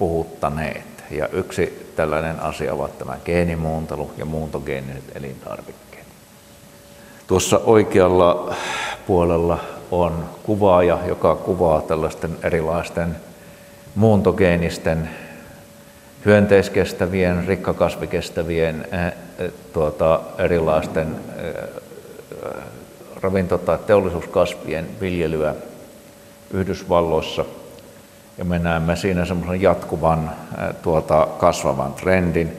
puhuttaneet. Ja yksi tällainen asia ovat tämä geenimuuntelu ja muuntogeeniset elintarvikkeet. Tuossa oikealla puolella on kuvaaja, joka kuvaa tällaisten erilaisten muuntogeenisten hyönteiskestävien, rikkakasvikestävien tuota, erilaisten ravinto- tai teollisuuskasvien viljelyä Yhdysvalloissa – ja me näemme siinä semmoisen jatkuvan tuota, kasvavan trendin.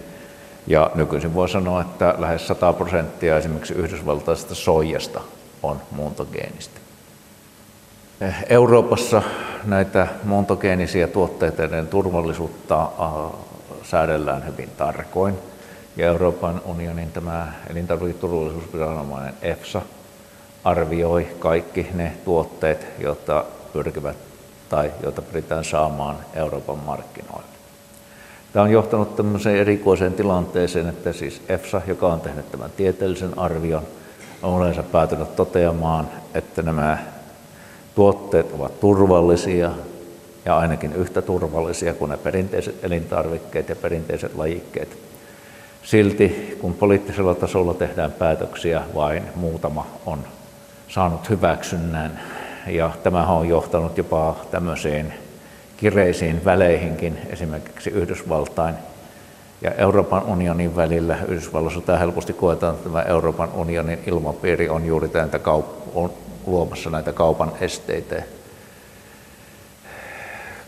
Ja nykyisin voi sanoa, että lähes 100 prosenttia esimerkiksi yhdysvaltaisesta soijasta on muuntogeenistä. Euroopassa näitä muuntogeenisiä tuotteiden turvallisuutta säädellään hyvin tarkoin. Ja Euroopan unionin tämä elintarviketurvallisuusviranomainen EFSA arvioi kaikki ne tuotteet, joita pyrkivät tai joita pyritään saamaan Euroopan markkinoille. Tämä on johtanut tämmöiseen erikoiseen tilanteeseen, että siis EFSA, joka on tehnyt tämän tieteellisen arvion, on yleensä päätynyt toteamaan, että nämä tuotteet ovat turvallisia ja ainakin yhtä turvallisia kuin ne perinteiset elintarvikkeet ja perinteiset lajikkeet. Silti kun poliittisella tasolla tehdään päätöksiä, vain muutama on saanut hyväksynnän ja tämä on johtanut jopa tämmöisiin kireisiin väleihinkin, esimerkiksi Yhdysvaltain ja Euroopan unionin välillä. Yhdysvalloissa tämä helposti koetaan, että tämä Euroopan unionin ilmapiiri on juuri näitä kaup- on luomassa näitä kaupan esteitä,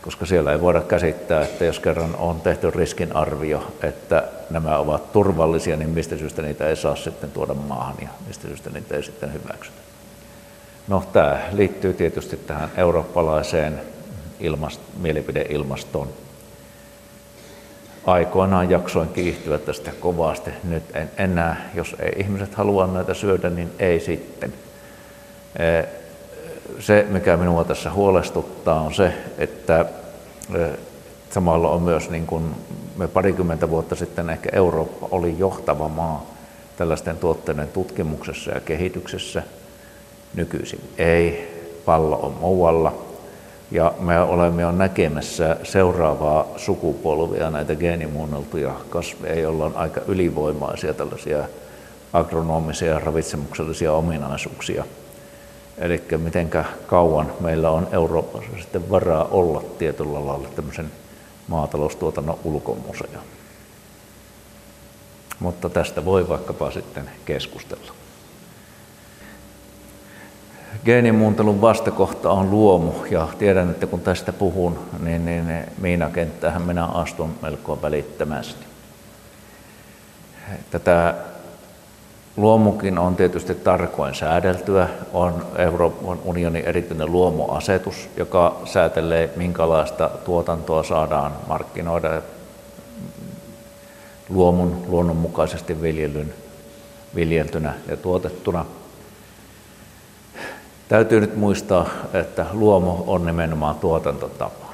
koska siellä ei voida käsittää, että jos kerran on tehty riskinarvio, että nämä ovat turvallisia, niin mistä syystä niitä ei saa sitten tuoda maahan ja mistä syystä niitä ei sitten hyväksytä. No, tämä liittyy tietysti tähän eurooppalaiseen ilmast- mielipideilmastoon. Aikoinaan jaksoin kiihtyä tästä kovasti. Nyt en enää, jos ei ihmiset halua näitä syödä, niin ei sitten. Se, mikä minua tässä huolestuttaa, on se, että samalla on myös niin kuin me parikymmentä vuotta sitten ehkä Eurooppa oli johtava maa tällaisten tuotteiden tutkimuksessa ja kehityksessä – nykyisin ei, pallo on muualla. Ja me olemme jo näkemässä seuraavaa sukupolvia näitä geenimuunneltuja kasveja, joilla on aika ylivoimaisia tällaisia agronomisia ja ravitsemuksellisia ominaisuuksia. Eli miten kauan meillä on Euroopassa sitten varaa olla tietyllä lailla tämmöisen maataloustuotannon ulkomuseo. Mutta tästä voi vaikkapa sitten keskustella. Geenimuuntelun vastakohta on luomu ja tiedän, että kun tästä puhun, niin, niin miinakenttähän minä astun melko välittömästi. Tätä luomukin on tietysti tarkoin säädeltyä. On Euroopan unionin erityinen luomuasetus, joka säätelee, minkälaista tuotantoa saadaan markkinoida luomun luonnonmukaisesti viljelyn, viljeltynä ja tuotettuna – Täytyy nyt muistaa, että luomu on nimenomaan tuotantotapa.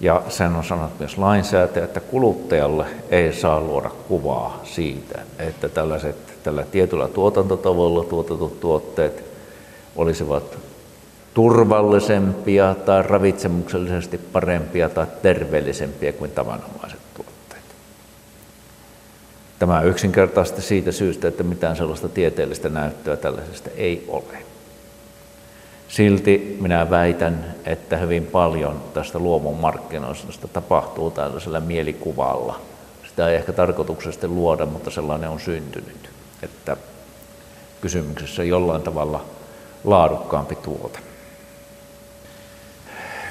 Ja sen on sanottu myös lainsäätäjä, että kuluttajalle ei saa luoda kuvaa siitä, että tällaiset, tällä tietyllä tuotantotavoilla tuotetut tuotteet olisivat turvallisempia tai ravitsemuksellisesti parempia tai terveellisempiä kuin tavanomaiset tuotteet. Tämä yksinkertaisesti siitä syystä, että mitään sellaista tieteellistä näyttöä tällaisesta ei ole. Silti minä väitän, että hyvin paljon tästä luomun markkinoinnista tapahtuu tällaisella mielikuvalla. Sitä ei ehkä tarkoituksesti luoda, mutta sellainen on syntynyt, että kysymyksessä jollain tavalla laadukkaampi tuote.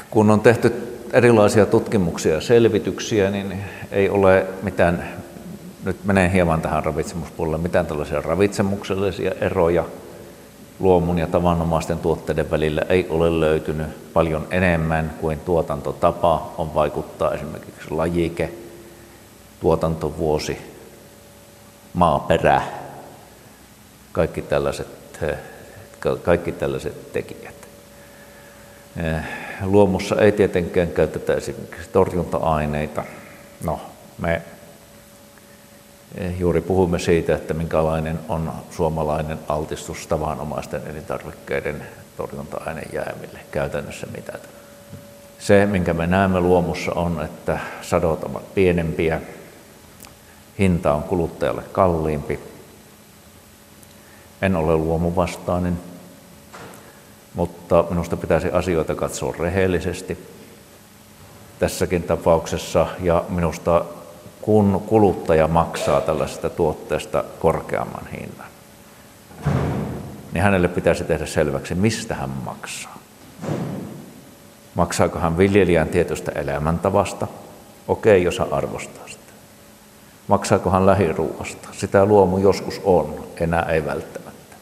Kun on tehty erilaisia tutkimuksia ja selvityksiä, niin ei ole mitään, nyt menee hieman tähän ravitsemuspuolelle, mitään tällaisia ravitsemuksellisia eroja luomun ja tavanomaisten tuotteiden välillä ei ole löytynyt paljon enemmän kuin tuotantotapa on vaikuttaa esimerkiksi lajike, tuotantovuosi, maaperä, kaikki tällaiset, kaikki tällaiset tekijät. Luomussa ei tietenkään käytetä esimerkiksi torjunta-aineita. No, me Eh, juuri puhumme siitä, että minkälainen on suomalainen altistus tavanomaisten elintarvikkeiden torjunta-ainejäämille käytännössä mitä. Se, minkä me näemme luomussa on, että sadot ovat pienempiä, hinta on kuluttajalle kalliimpi. En ole luomuvastainen, mutta minusta pitäisi asioita katsoa rehellisesti tässäkin tapauksessa ja minusta kun kuluttaja maksaa tällaisesta tuotteesta korkeamman hinnan, niin hänelle pitäisi tehdä selväksi, mistä hän maksaa. Maksaako hän viljelijän tietystä elämäntavasta? Okei, jos hän arvostaa sitä. Maksaako hän lähiruuasta? Sitä luomu joskus on, enää ei välttämättä.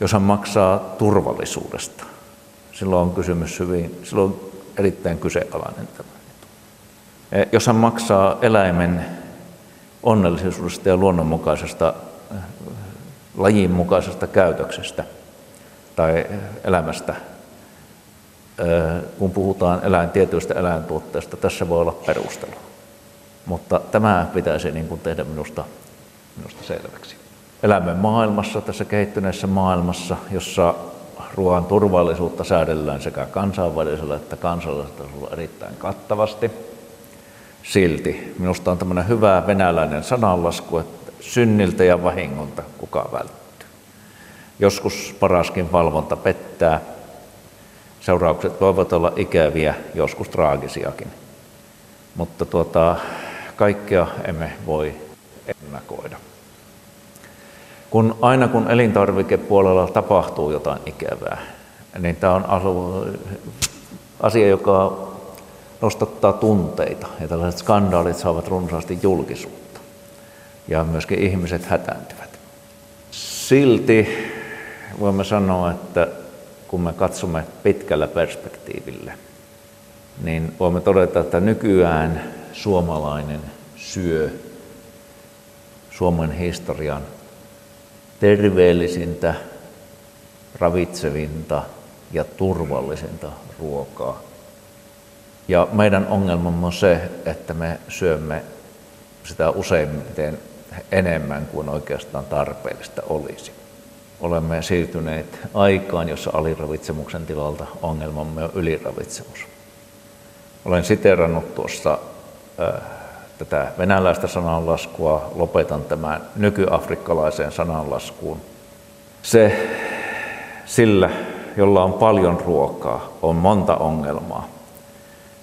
Jos hän maksaa turvallisuudesta, silloin on kysymys hyvin, silloin on erittäin kyseenalainen tämä. Eh, jos hän maksaa eläimen onnellisuudesta ja luonnonmukaisesta eh, lajin mukaisesta käytöksestä tai elämästä, eh, kun puhutaan eläin, tietyistä eläintuotteista, tässä voi olla perustelu. Mutta tämä pitäisi niin kuin tehdä minusta, minusta selväksi. Elämme maailmassa, tässä kehittyneessä maailmassa, jossa ruoan turvallisuutta säädellään sekä kansainvälisellä että kansallisella tasolla erittäin kattavasti. Silti minusta on tämmöinen hyvä venäläinen sananlasku, että synniltä ja vahingolta kuka välttyy. Joskus paraskin valvonta pettää. Seuraukset voivat olla ikäviä, joskus traagisiakin. Mutta tuota, kaikkea emme voi ennakoida. Kun aina kun elintarvikepuolella tapahtuu jotain ikävää, niin tämä on asia, joka nostattaa tunteita ja tällaiset skandaalit saavat runsaasti julkisuutta ja myöskin ihmiset hätääntyvät. Silti voimme sanoa, että kun me katsomme pitkällä perspektiivillä, niin voimme todeta, että nykyään suomalainen syö Suomen historian terveellisintä, ravitsevinta ja turvallisinta ruokaa. Ja meidän ongelmamme on se, että me syömme sitä useimmiten enemmän kuin oikeastaan tarpeellista olisi. Olemme siirtyneet aikaan, jossa aliravitsemuksen tilalta ongelmamme on yliravitsemus. Olen siterannut tuossa äh, tätä venäläistä sananlaskua, lopetan tämän nykyafrikkalaiseen sananlaskuun. Se sillä, jolla on paljon ruokaa, on monta ongelmaa.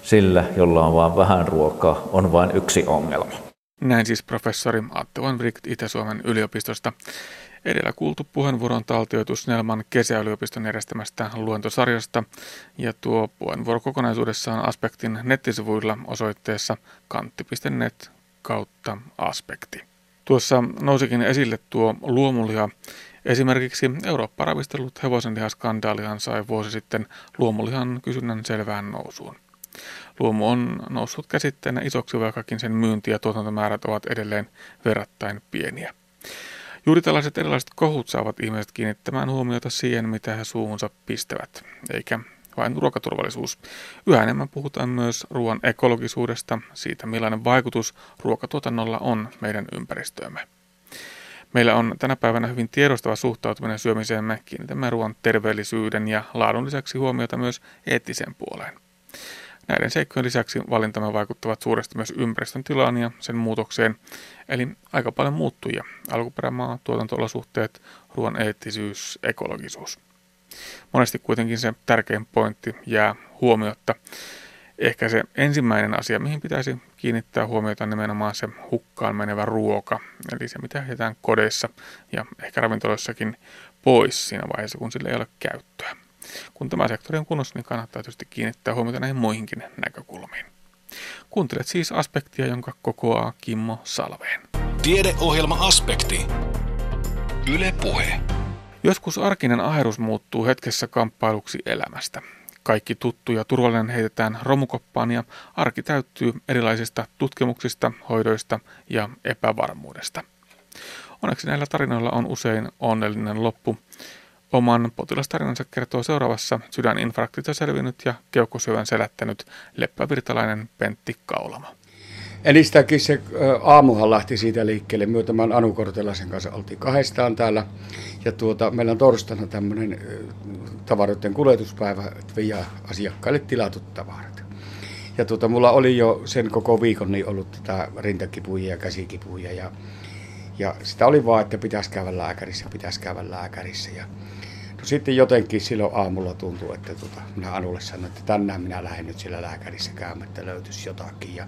Sillä, jolla on vain vähän ruokaa, on vain yksi ongelma. Näin siis professori Atte von Wright Itä-Suomen yliopistosta. Edellä kuultu puheenvuoron taltioitus Nelman kesäyliopiston järjestämästä luentosarjasta ja tuo puheenvuoro kokonaisuudessaan aspektin nettisivuilla osoitteessa kantti.net kautta aspekti. Tuossa nousikin esille tuo luomuliha. Esimerkiksi Eurooppa ravistellut hevosenlihaskandaalihan sai vuosi sitten luomulihan kysynnän selvään nousuun. Luomu on noussut käsitteenä isoksi, vaikkakin sen myynti- ja tuotantomäärät ovat edelleen verrattain pieniä. Juuri tällaiset erilaiset kohut saavat ihmiset kiinnittämään huomiota siihen, mitä he suuhunsa pistävät, eikä vain ruokaturvallisuus. Yhä enemmän puhutaan myös ruoan ekologisuudesta, siitä millainen vaikutus ruokatuotannolla on meidän ympäristöömme. Meillä on tänä päivänä hyvin tiedostava suhtautuminen syömiseemme, kiinnitämme ruoan terveellisyyden ja laadun lisäksi huomiota myös eettiseen puoleen. Näiden seikkojen lisäksi valintamme vaikuttavat suuresti myös ympäristön tilaan ja sen muutokseen, eli aika paljon muuttujia, alkuperämaa, tuotantoolosuhteet, ruoan eettisyys, ekologisuus. Monesti kuitenkin se tärkein pointti jää huomiotta. Ehkä se ensimmäinen asia, mihin pitäisi kiinnittää huomiota, on nimenomaan se hukkaan menevä ruoka, eli se mitä jätetään kodeissa ja ehkä ravintoloissakin pois siinä vaiheessa, kun sille ei ole käyttöä. Kun tämä sektori on kunnossa, niin kannattaa tietysti kiinnittää huomiota näihin muihinkin näkökulmiin. Kuuntelet siis aspektia, jonka kokoaa Kimmo Salveen. Tiedeohjelma Aspekti. Yle Puhe. Joskus arkinen aherus muuttuu hetkessä kamppailuksi elämästä. Kaikki tuttu ja turvallinen heitetään romukoppaan ja arki täyttyy erilaisista tutkimuksista, hoidoista ja epävarmuudesta. Onneksi näillä tarinoilla on usein onnellinen loppu, Oman potilastarinansa kertoo seuraavassa sydäninfarktista selvinnyt ja keuhkosyövän selättänyt leppävirtalainen Pentti Kaulama. Edistäkin se aamuhan lähti siitä liikkeelle. Me tämän Anu Kortelaisen kanssa oltiin kahdestaan täällä. Ja tuota, meillä on torstaina tämmöinen tavaroiden kuljetuspäivä, että viiää asiakkaille tilatut tavarat. Ja tuota, mulla oli jo sen koko viikon niin ollut tätä rintakipuja ja käsikipuja. Ja, ja sitä oli vaan, että pitäisi käydä lääkärissä, pitäisi käydä lääkärissä. Ja sitten jotenkin silloin aamulla tuntui, että tota, minä Anulle sanoin, että tänään minä lähden nyt siellä lääkärissä käymään, että löytyisi jotakin. Ja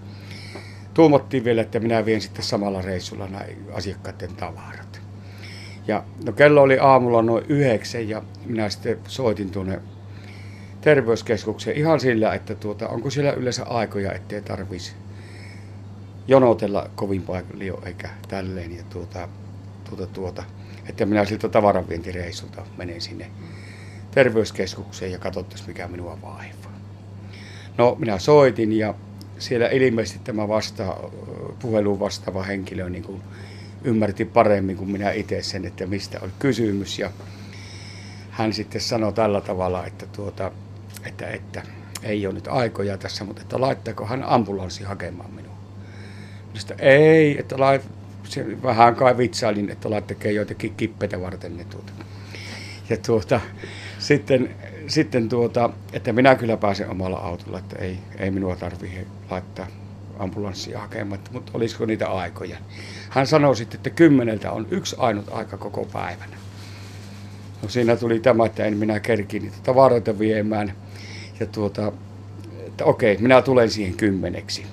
tuumattiin vielä, että minä vien sitten samalla reissulla näin asiakkaiden tavarat. Ja no kello oli aamulla noin yhdeksän ja minä sitten soitin tuonne terveyskeskukseen ihan sillä, että tuota, onko siellä yleensä aikoja, ettei tarvitsisi jonotella kovin paljon eikä tälleen. Ja tuota, tuota, tuota, että minä siltä tavaranvientireissulta menen sinne terveyskeskukseen ja katsottaisiin mikä minua vaivaa. No minä soitin ja siellä ilmeisesti tämä vasta, puheluun vastaava henkilö niin kuin ymmärti paremmin kuin minä itse sen, että mistä oli kysymys. Ja hän sitten sanoi tällä tavalla, että, tuota, että, että ei ole nyt aikoja tässä, mutta että laittaako hän ambulanssi hakemaan minua. Mistä ei, että lait, se vähän kai vitsailin, että laittakee joitakin kippeitä varten ne tuota. Ja tuota, sitten, sitten tuota, että minä kyllä pääsen omalla autolla, että ei, ei minua tarvitse laittaa ambulanssia hakemaan, mutta olisiko niitä aikoja. Hän sanoi sitten, että kymmeneltä on yksi ainut aika koko päivänä. No siinä tuli tämä, että en minä kerki niitä tavaroita viemään. Ja tuota, että okei, minä tulen siihen kymmeneksi.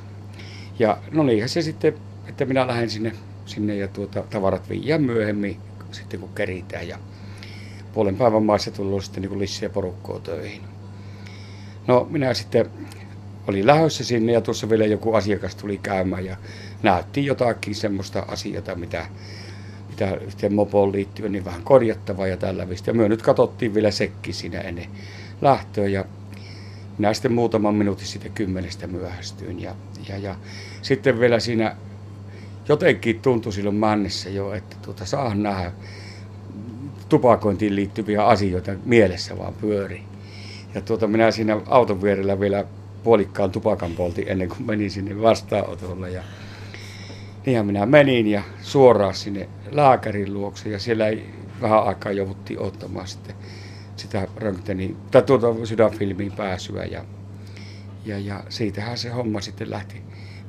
Ja no niinhän se sitten, että minä lähden sinne, sinne ja tuota, tavarat viiään myöhemmin sitten kun keritään. Ja puolen päivän maissa tullut sitten niin lisää porukkoa töihin. No minä sitten olin lähdössä sinne ja tuossa vielä joku asiakas tuli käymään ja näytti jotakin semmoista asiaa, mitä, mitä sitten mopoon liittyen niin vähän korjattavaa ja tällä Ja me nyt katsottiin vielä sekki siinä ennen lähtöä ja minä sitten muutaman minuutin sitten kymmenestä myöhästyin. Ja, ja, ja sitten vielä siinä jotenkin tuntui silloin männissä jo, että tuota, saa nähdä tupakointiin liittyviä asioita mielessä vaan pyöri. Ja tuota, minä siinä auton vierellä vielä puolikkaan tupakan poltin ennen kuin menin sinne vastaanotolle. Ja niinhän minä menin ja suoraan sinne lääkärin luokse ja siellä ei vähän aikaa jouduttiin ottamaan sitten sitä röntgeni, tai tuota sydänfilmiin pääsyä ja, ja, ja siitähän se homma sitten lähti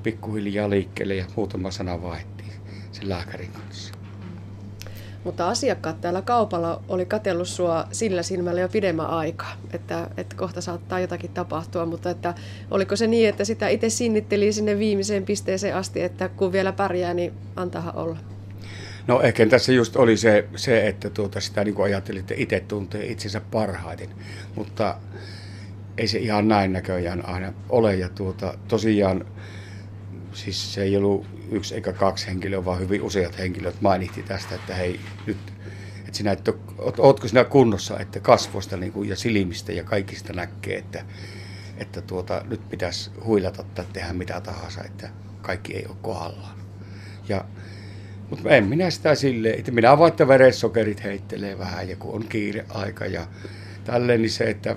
pikkuhiljaa liikkeelle ja muutama sana vaihdettiin sen lääkärin kanssa. Mutta asiakkaat täällä kaupalla oli katellut sua sillä silmällä jo pidemmän aikaa, että, että kohta saattaa jotakin tapahtua, mutta että oliko se niin, että sitä itse sinnitteli sinne viimeiseen pisteeseen asti, että kun vielä pärjää, niin antahan olla? No ehkä tässä just oli se, se että tuota, sitä niin ajattelin, että itse tuntee itsensä parhaiten, mutta ei se ihan näin näköjään aina ole. Ja tuota, tosiaan siis se ei ollut yksi eikä kaksi henkilöä, vaan hyvin useat henkilöt mainitsi tästä, että hei nyt, että sinä et ole, ootko sinä kunnossa, että kasvoista niin kuin, ja silmistä ja kaikista näkee, että, että tuota, nyt pitäisi huilata tai tehdä mitä tahansa, että kaikki ei ole kohdallaan. Ja, mutta en minä sitä silleen, että minä vaan, että veressokerit heittelee vähän ja kun on kiire aika ja tälleen, niin se, että,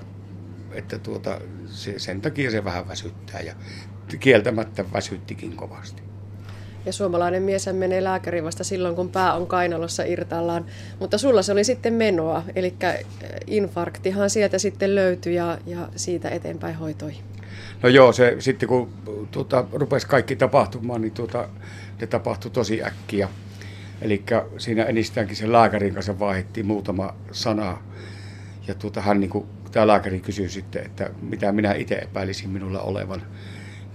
että tuota, se, sen takia se vähän väsyttää. Ja kieltämättä väsyttikin kovasti. Ja suomalainen mies menee lääkäriin vasta silloin, kun pää on kainalossa irtallaan. Mutta sulla se oli sitten menoa, eli infarktihan sieltä sitten löytyi ja, ja siitä eteenpäin hoitoi. No joo, se sitten kun tuota, rupesi kaikki tapahtumaan, niin tuota, ne tapahtui tosi äkkiä. Eli siinä enistäänkin sen lääkärin kanssa vaihdettiin muutama sana. Ja tuota, hän niin kuin, tämä lääkäri kysyi sitten, että mitä minä itse epäilisin minulla olevan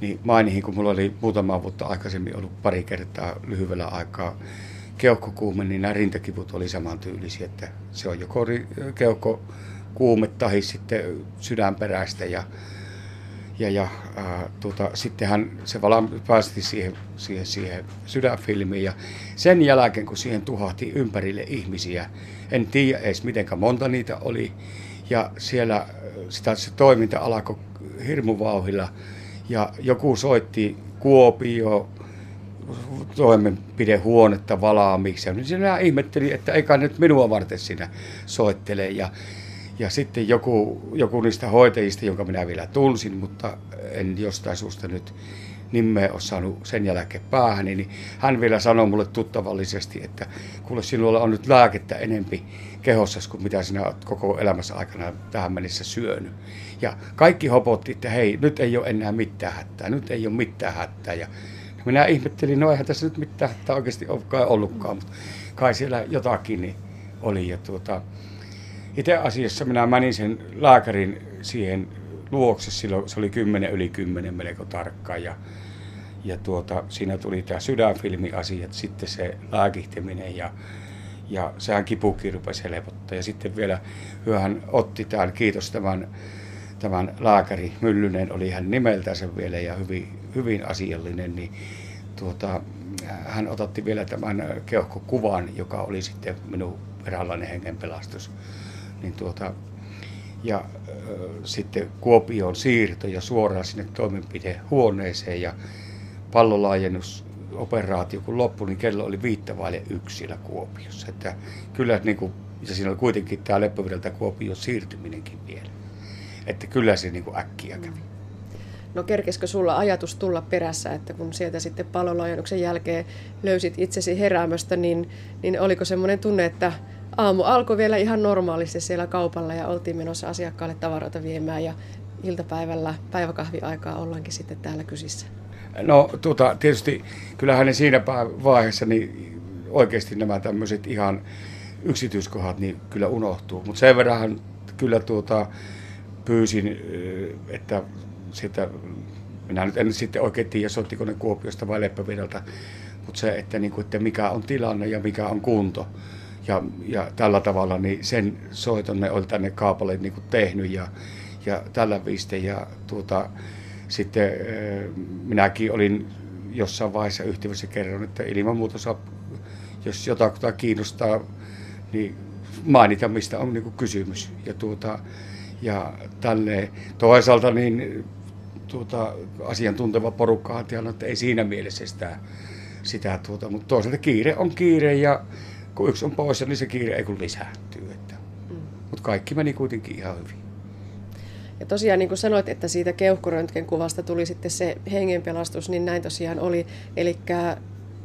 niin mainihin, kun mulla oli muutama vuotta aikaisemmin ollut pari kertaa lyhyellä aikaa keuhkokuume, niin nämä rintakivut oli samantyylisiä, että se on joko keuhkokuume tai sitten sydänperäistä ja ja, ja äh, tuota, sittenhän se vala päästi siihen, siihen, siihen sydänfilmiin ja sen jälkeen kun siihen tuhahti ympärille ihmisiä, en tiedä edes mitenkä monta niitä oli ja siellä sitä, se toiminta alkoi hirmuvauhilla ja joku soitti Kuopio toimenpidehuonetta valaamiksi. Ja niin sinä ihmetteli, että eikä nyt minua varten sinä soittele. Ja, ja sitten joku, joku niistä hoitajista, jonka minä vielä tunsin, mutta en jostain suusta nyt nimeä ole saanut sen jälkeen päähän, niin hän vielä sanoi mulle tuttavallisesti, että kuule sinulla on nyt lääkettä enempi kehossa kuin mitä sinä olet koko elämässä aikana tähän mennessä syönyt. Ja kaikki hopotti, että hei, nyt ei ole enää mitään hätää, nyt ei ole mitään hätää. Ja minä ihmettelin, no eihän tässä nyt mitään hätää oikeasti olekaan ollutkaan, mutta kai siellä jotakin niin oli. Ja tuota, itse asiassa minä menin sen lääkärin siihen luokse, silloin se oli 10 yli 10 melko tarkkaan. Ja, ja tuota, siinä tuli tämä sydänfilmiasiat, sitten se lääkihteminen ja ja sehän kipukin rupesi helpottaa. Ja sitten vielä hyöhän otti tämän, kiitos tämän tämän lääkäri Myllynen oli hän nimeltänsä vielä ja hyvin, hyvin asiallinen, niin tuota, hän ototti vielä tämän keuhkokuvan, joka oli sitten minun eräänlainen hengenpelastus. Niin tuota, ja äh, sitten Kuopion siirto ja suoraan sinne toimenpidehuoneeseen ja pallolaajennusoperaatio kun loppui, niin kello oli viittavaille yksi siellä Kuopiossa. Että kyllä niin kuin, ja siinä oli kuitenkin tämä Leppävirralta Kuopion siirtyminenkin vielä. Että kyllä se niin kuin äkkiä kävi. No kerkeskö sulla ajatus tulla perässä, että kun sieltä sitten palolajennuksen jälkeen löysit itsesi heräämöstä, niin, niin oliko semmoinen tunne, että aamu alkoi vielä ihan normaalisti siellä kaupalla ja oltiin menossa asiakkaalle tavaroita viemään ja iltapäivällä päiväkahviaikaa ollaankin sitten täällä kysissä. No tuota, tietysti kyllähän ne siinä vaiheessa niin oikeasti nämä tämmöiset ihan yksityiskohdat niin kyllä unohtuu. Mutta sen verran kyllä tuota, pyysin, että sitä, minä nyt en sitten oikein tiedä, soittiko ne Kuopiosta vai Leppävirralta, mutta se, että, niin kuin, että mikä on tilanne ja mikä on kunto. Ja, ja tällä tavalla niin sen soiton ne oli tänne Kaapalle niin kuin tehnyt ja, ja tällä viiste. Ja tuota, sitten minäkin olin jossain vaiheessa yhteydessä kerron, että ilman muuta saa, jos jotain kiinnostaa, niin mainita, mistä on niin kuin kysymys. Ja, tuota, ja tälle toisaalta niin tuota, asiantunteva porukka on että ei siinä mielessä sitä, sitä tuota, mutta toisaalta kiire on kiire ja kun yksi on poissa, niin se kiire ei kun lisääntyy. Että. Mm. Mutta kaikki meni kuitenkin ihan hyvin. Ja tosiaan niin kuin sanoit, että siitä keuhkoröntgen kuvasta tuli sitten se hengenpelastus, niin näin tosiaan oli. Eli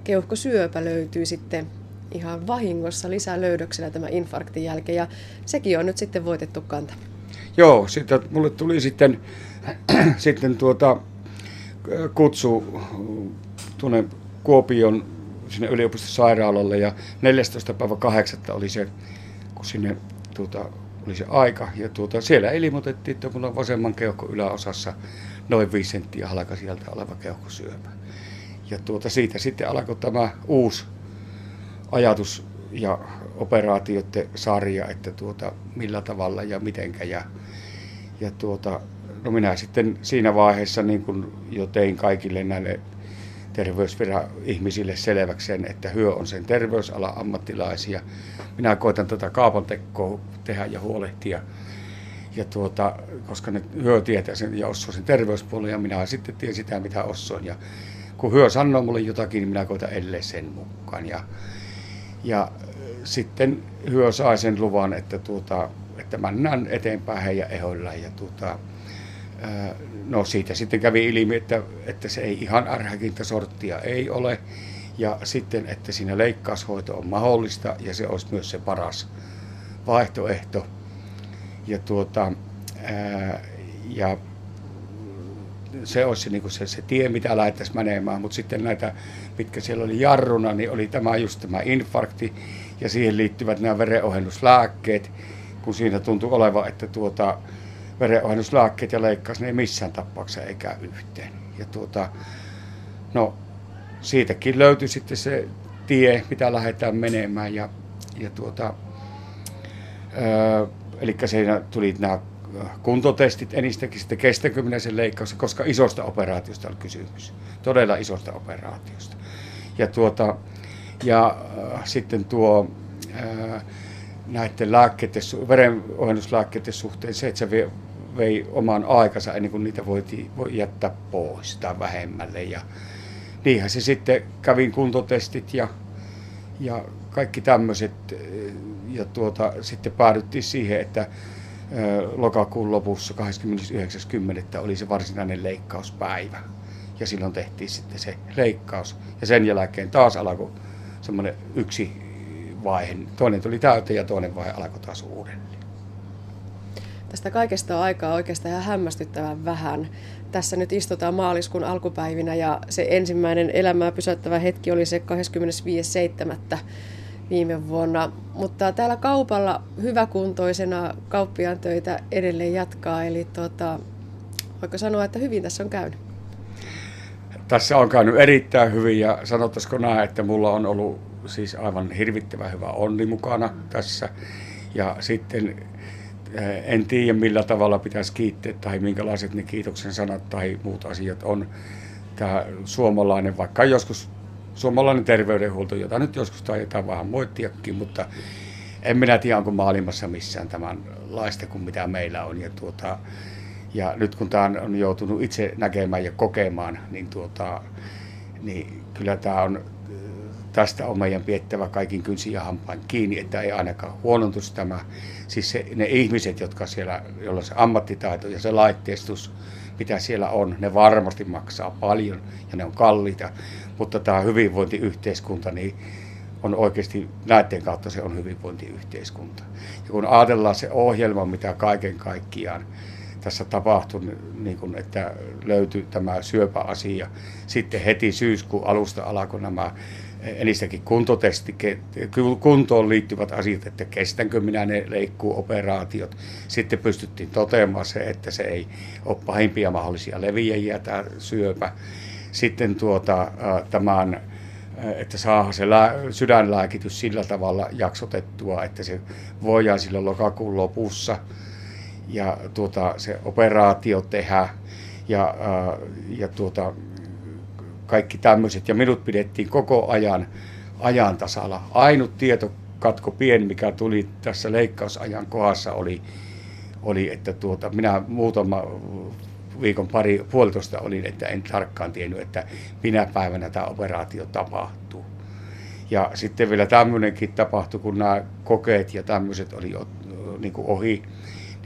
keuhkosyöpä löytyy sitten ihan vahingossa lisää löydöksenä tämä infarktin jälkeen ja sekin on nyt sitten voitettu kanta. Joo, sitten mulle tuli sitten, sitten tuota, kutsu tuonne Kuopion sinne yliopistosairaalalle ja 14. päivä 8. oli se, kun sinne tuota, oli se aika. Ja tuota, siellä ilmoitettiin, että mulla on vasemman keuhko yläosassa noin 5 senttiä halka sieltä oleva keuhkosyöpä. Ja tuota, siitä sitten alkoi tämä uusi ajatus ja operaatioiden sarja, että tuota, millä tavalla ja mitenkä. Ja, ja tuota, no minä sitten siinä vaiheessa niin kun jo tein kaikille näille terveysviran ihmisille selväksi sen, että hyö on sen terveysala ammattilaisia. Minä koitan tätä kaapantekkoa tehdä ja huolehtia. Ja tuota, koska ne hyö tietää sen ja osoo sen terveyspuolen ja minä sitten tiedän sitä, mitä ossoon. Ja kun hyö sanoo mulle jotakin, niin minä koitan ellei sen mukaan. Ja, ja sitten hyö sai sen luvan, että, tuota, että mennään eteenpäin heidän ehoillaan. Ja tuota, no siitä sitten kävi ilmi, että, että se ei ihan ärhäkintä sorttia ei ole. Ja sitten, että siinä leikkaushoito on mahdollista ja se olisi myös se paras vaihtoehto. Ja, tuota, ää, ja se olisi niin se, se tie, mitä lähdettäisiin menemään. Mutta sitten näitä, mitkä siellä oli jarruna, niin oli tämä just tämä infarkti ja siihen liittyvät nämä verenohennuslääkkeet, kun siinä tuntui olevan, että tuota, verenohennuslääkkeet ja leikkaus, ne ei missään tapauksessa eikä yhteen. Ja tuota, no, siitäkin löytyi sitten se tie, mitä lähdetään menemään. Ja, ja tuota, eli siinä tuli nämä kuntotestit enistäkin, sitten kestäkö minä sen leikkaus, koska isosta operaatiosta on kysymys. Todella isosta operaatiosta. Ja, tuota, ja äh, sitten tuo äh, näiden lääkkeiden, verenohennuslääkkeiden suhteen se, että se vei oman aikansa ennen kuin niitä voitiin, voi jättää pois tai vähemmälle. Ja niinhän se sitten kävin kuntotestit ja, ja kaikki tämmöiset. Ja tuota, sitten päädyttiin siihen, että lokakuun lopussa 29.10. oli se varsinainen leikkauspäivä. Ja silloin tehtiin sitten se leikkaus. Ja sen jälkeen taas alkoi semmoinen yksi vaihe. Toinen tuli täyteen ja toinen vaihe alkoi taas uudelleen. Tästä kaikesta on aikaa oikeastaan ihan hämmästyttävän vähän. Tässä nyt istutaan maaliskuun alkupäivinä ja se ensimmäinen elämää pysäyttävä hetki oli se 25.7. viime vuonna. Mutta täällä kaupalla hyväkuntoisena kauppiaan töitä edelleen jatkaa, eli tuota, voiko sanoa, että hyvin tässä on käynyt? Tässä on käynyt erittäin hyvin ja sanottaisiko näin, että mulla on ollut siis aivan hirvittävän hyvä onni mukana tässä. Ja sitten Eh, en tiedä millä tavalla pitäisi kiittää tai minkälaiset ne kiitoksen sanat tai muut asiat on. Tämä suomalainen, vaikka joskus suomalainen terveydenhuolto, jota nyt joskus taidetaan vähän moittiakin, mutta en minä tiedä, onko maailmassa missään tämän laista kuin mitä meillä on. Ja, tuota, ja nyt kun tämä on joutunut itse näkemään ja kokemaan, niin, tuota, niin kyllä tämä on tästä on meidän piettävä kaikin kynsin ja hampain kiinni, että ei ainakaan huonontus tämä. Siis se, ne ihmiset, jotka siellä, joilla se ammattitaito ja se laitteistus, mitä siellä on, ne varmasti maksaa paljon ja ne on kalliita. Mutta tämä hyvinvointiyhteiskunta, niin on oikeasti näiden kautta se on hyvinvointiyhteiskunta. Ja kun ajatellaan se ohjelma, mitä kaiken kaikkiaan tässä tapahtui, niin kun, että löytyi tämä syöpäasia. Sitten heti syyskuun alusta alkoi nämä enistäkin kuntotesti, kuntoon liittyvät asiat, että kestänkö minä ne leikkuuoperaatiot. Sitten pystyttiin toteamaan se, että se ei ole pahimpia mahdollisia leviäjiä tämä syöpä. Sitten tuota, tämän, että saa se sydänlääkitys sillä tavalla jaksotettua, että se voidaan sillä lokakuun lopussa ja tuota, se operaatio tehdä ja, ja tuota, kaikki tämmöiset. Ja minut pidettiin koko ajan ajan tasalla. Ainut tietokatko pieni, mikä tuli tässä leikkausajan kohdassa, oli, oli että tuota, minä muutama viikon pari, puolitoista olin, että en tarkkaan tiennyt, että minä päivänä tämä operaatio tapahtuu. Ja sitten vielä tämmöinenkin tapahtui, kun nämä kokeet ja tämmöiset oli niin kuin ohi,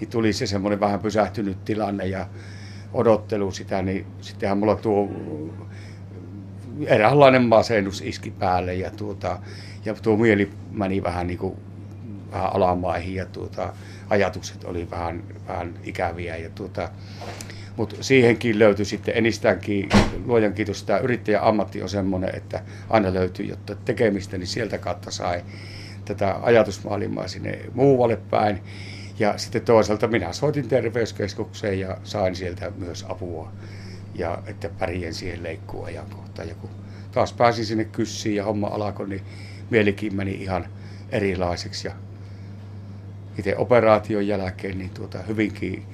niin tuli se semmoinen vähän pysähtynyt tilanne ja odottelu sitä, niin sittenhän mulla tuo eräänlainen masennus iski päälle ja, tuota, ja tuo mieli meni vähän, niin kuin, vähän alamaihin ja tuota, ajatukset oli vähän, vähän ikäviä. Ja tuota, mutta siihenkin löytyi sitten enistäänkin, luojan kiitos, tämä yrittäjän ammatti on semmoinen, että aina löytyy jotta tekemistä, niin sieltä kautta sai tätä ajatusmaailmaa sinne muualle päin. Ja sitten toisaalta minä soitin terveyskeskukseen ja sain sieltä myös apua ja että pärjään siihen leikkuuajankohtaan. Ja kun taas pääsin sinne kyssiin ja homma alkoi, niin mielikin meni ihan erilaiseksi. Ja itse operaation jälkeen niin tuota, hyvinkin